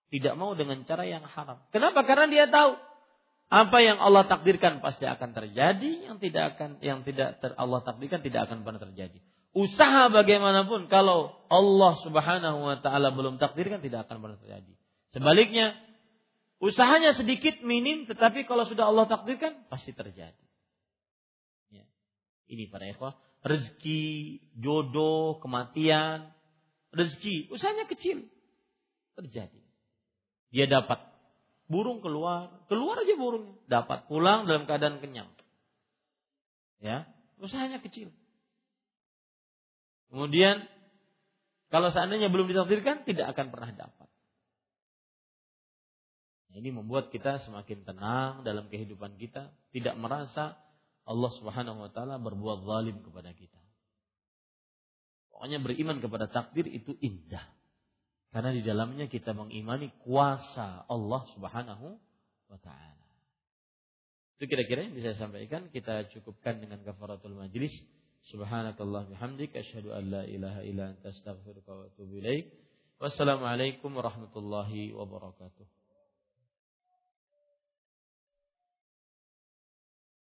Tidak mau dengan cara yang haram. Kenapa? Karena dia tahu apa yang Allah takdirkan pasti akan terjadi, yang tidak akan yang tidak ter, Allah takdirkan tidak akan pernah terjadi. Usaha bagaimanapun kalau Allah Subhanahu wa taala belum takdirkan tidak akan pernah terjadi. Sebaliknya, usahanya sedikit minim tetapi kalau sudah Allah takdirkan pasti terjadi. Ya. Ini para ikhwah, rezeki, jodoh, kematian, rezeki, usahanya kecil terjadi. Dia dapat burung keluar, keluar aja burung, dapat pulang dalam keadaan kenyang. Ya, usahanya kecil. Kemudian kalau seandainya belum ditakdirkan tidak akan pernah dapat. Nah, ini membuat kita semakin tenang dalam kehidupan kita, tidak merasa Allah Subhanahu wa taala berbuat zalim kepada kita. Pokoknya beriman kepada takdir itu indah. Karena di dalamnya kita mengimani kuasa Allah Subhanahu wa taala. Itu kira-kira yang bisa saya sampaikan. Kita cukupkan dengan kafaratul majlis. Subhanakallah bihamdik asyhadu an la ilaha illa anta astaghfiruka wa atubu ilaik. Wassalamualaikum warahmatullahi wabarakatuh.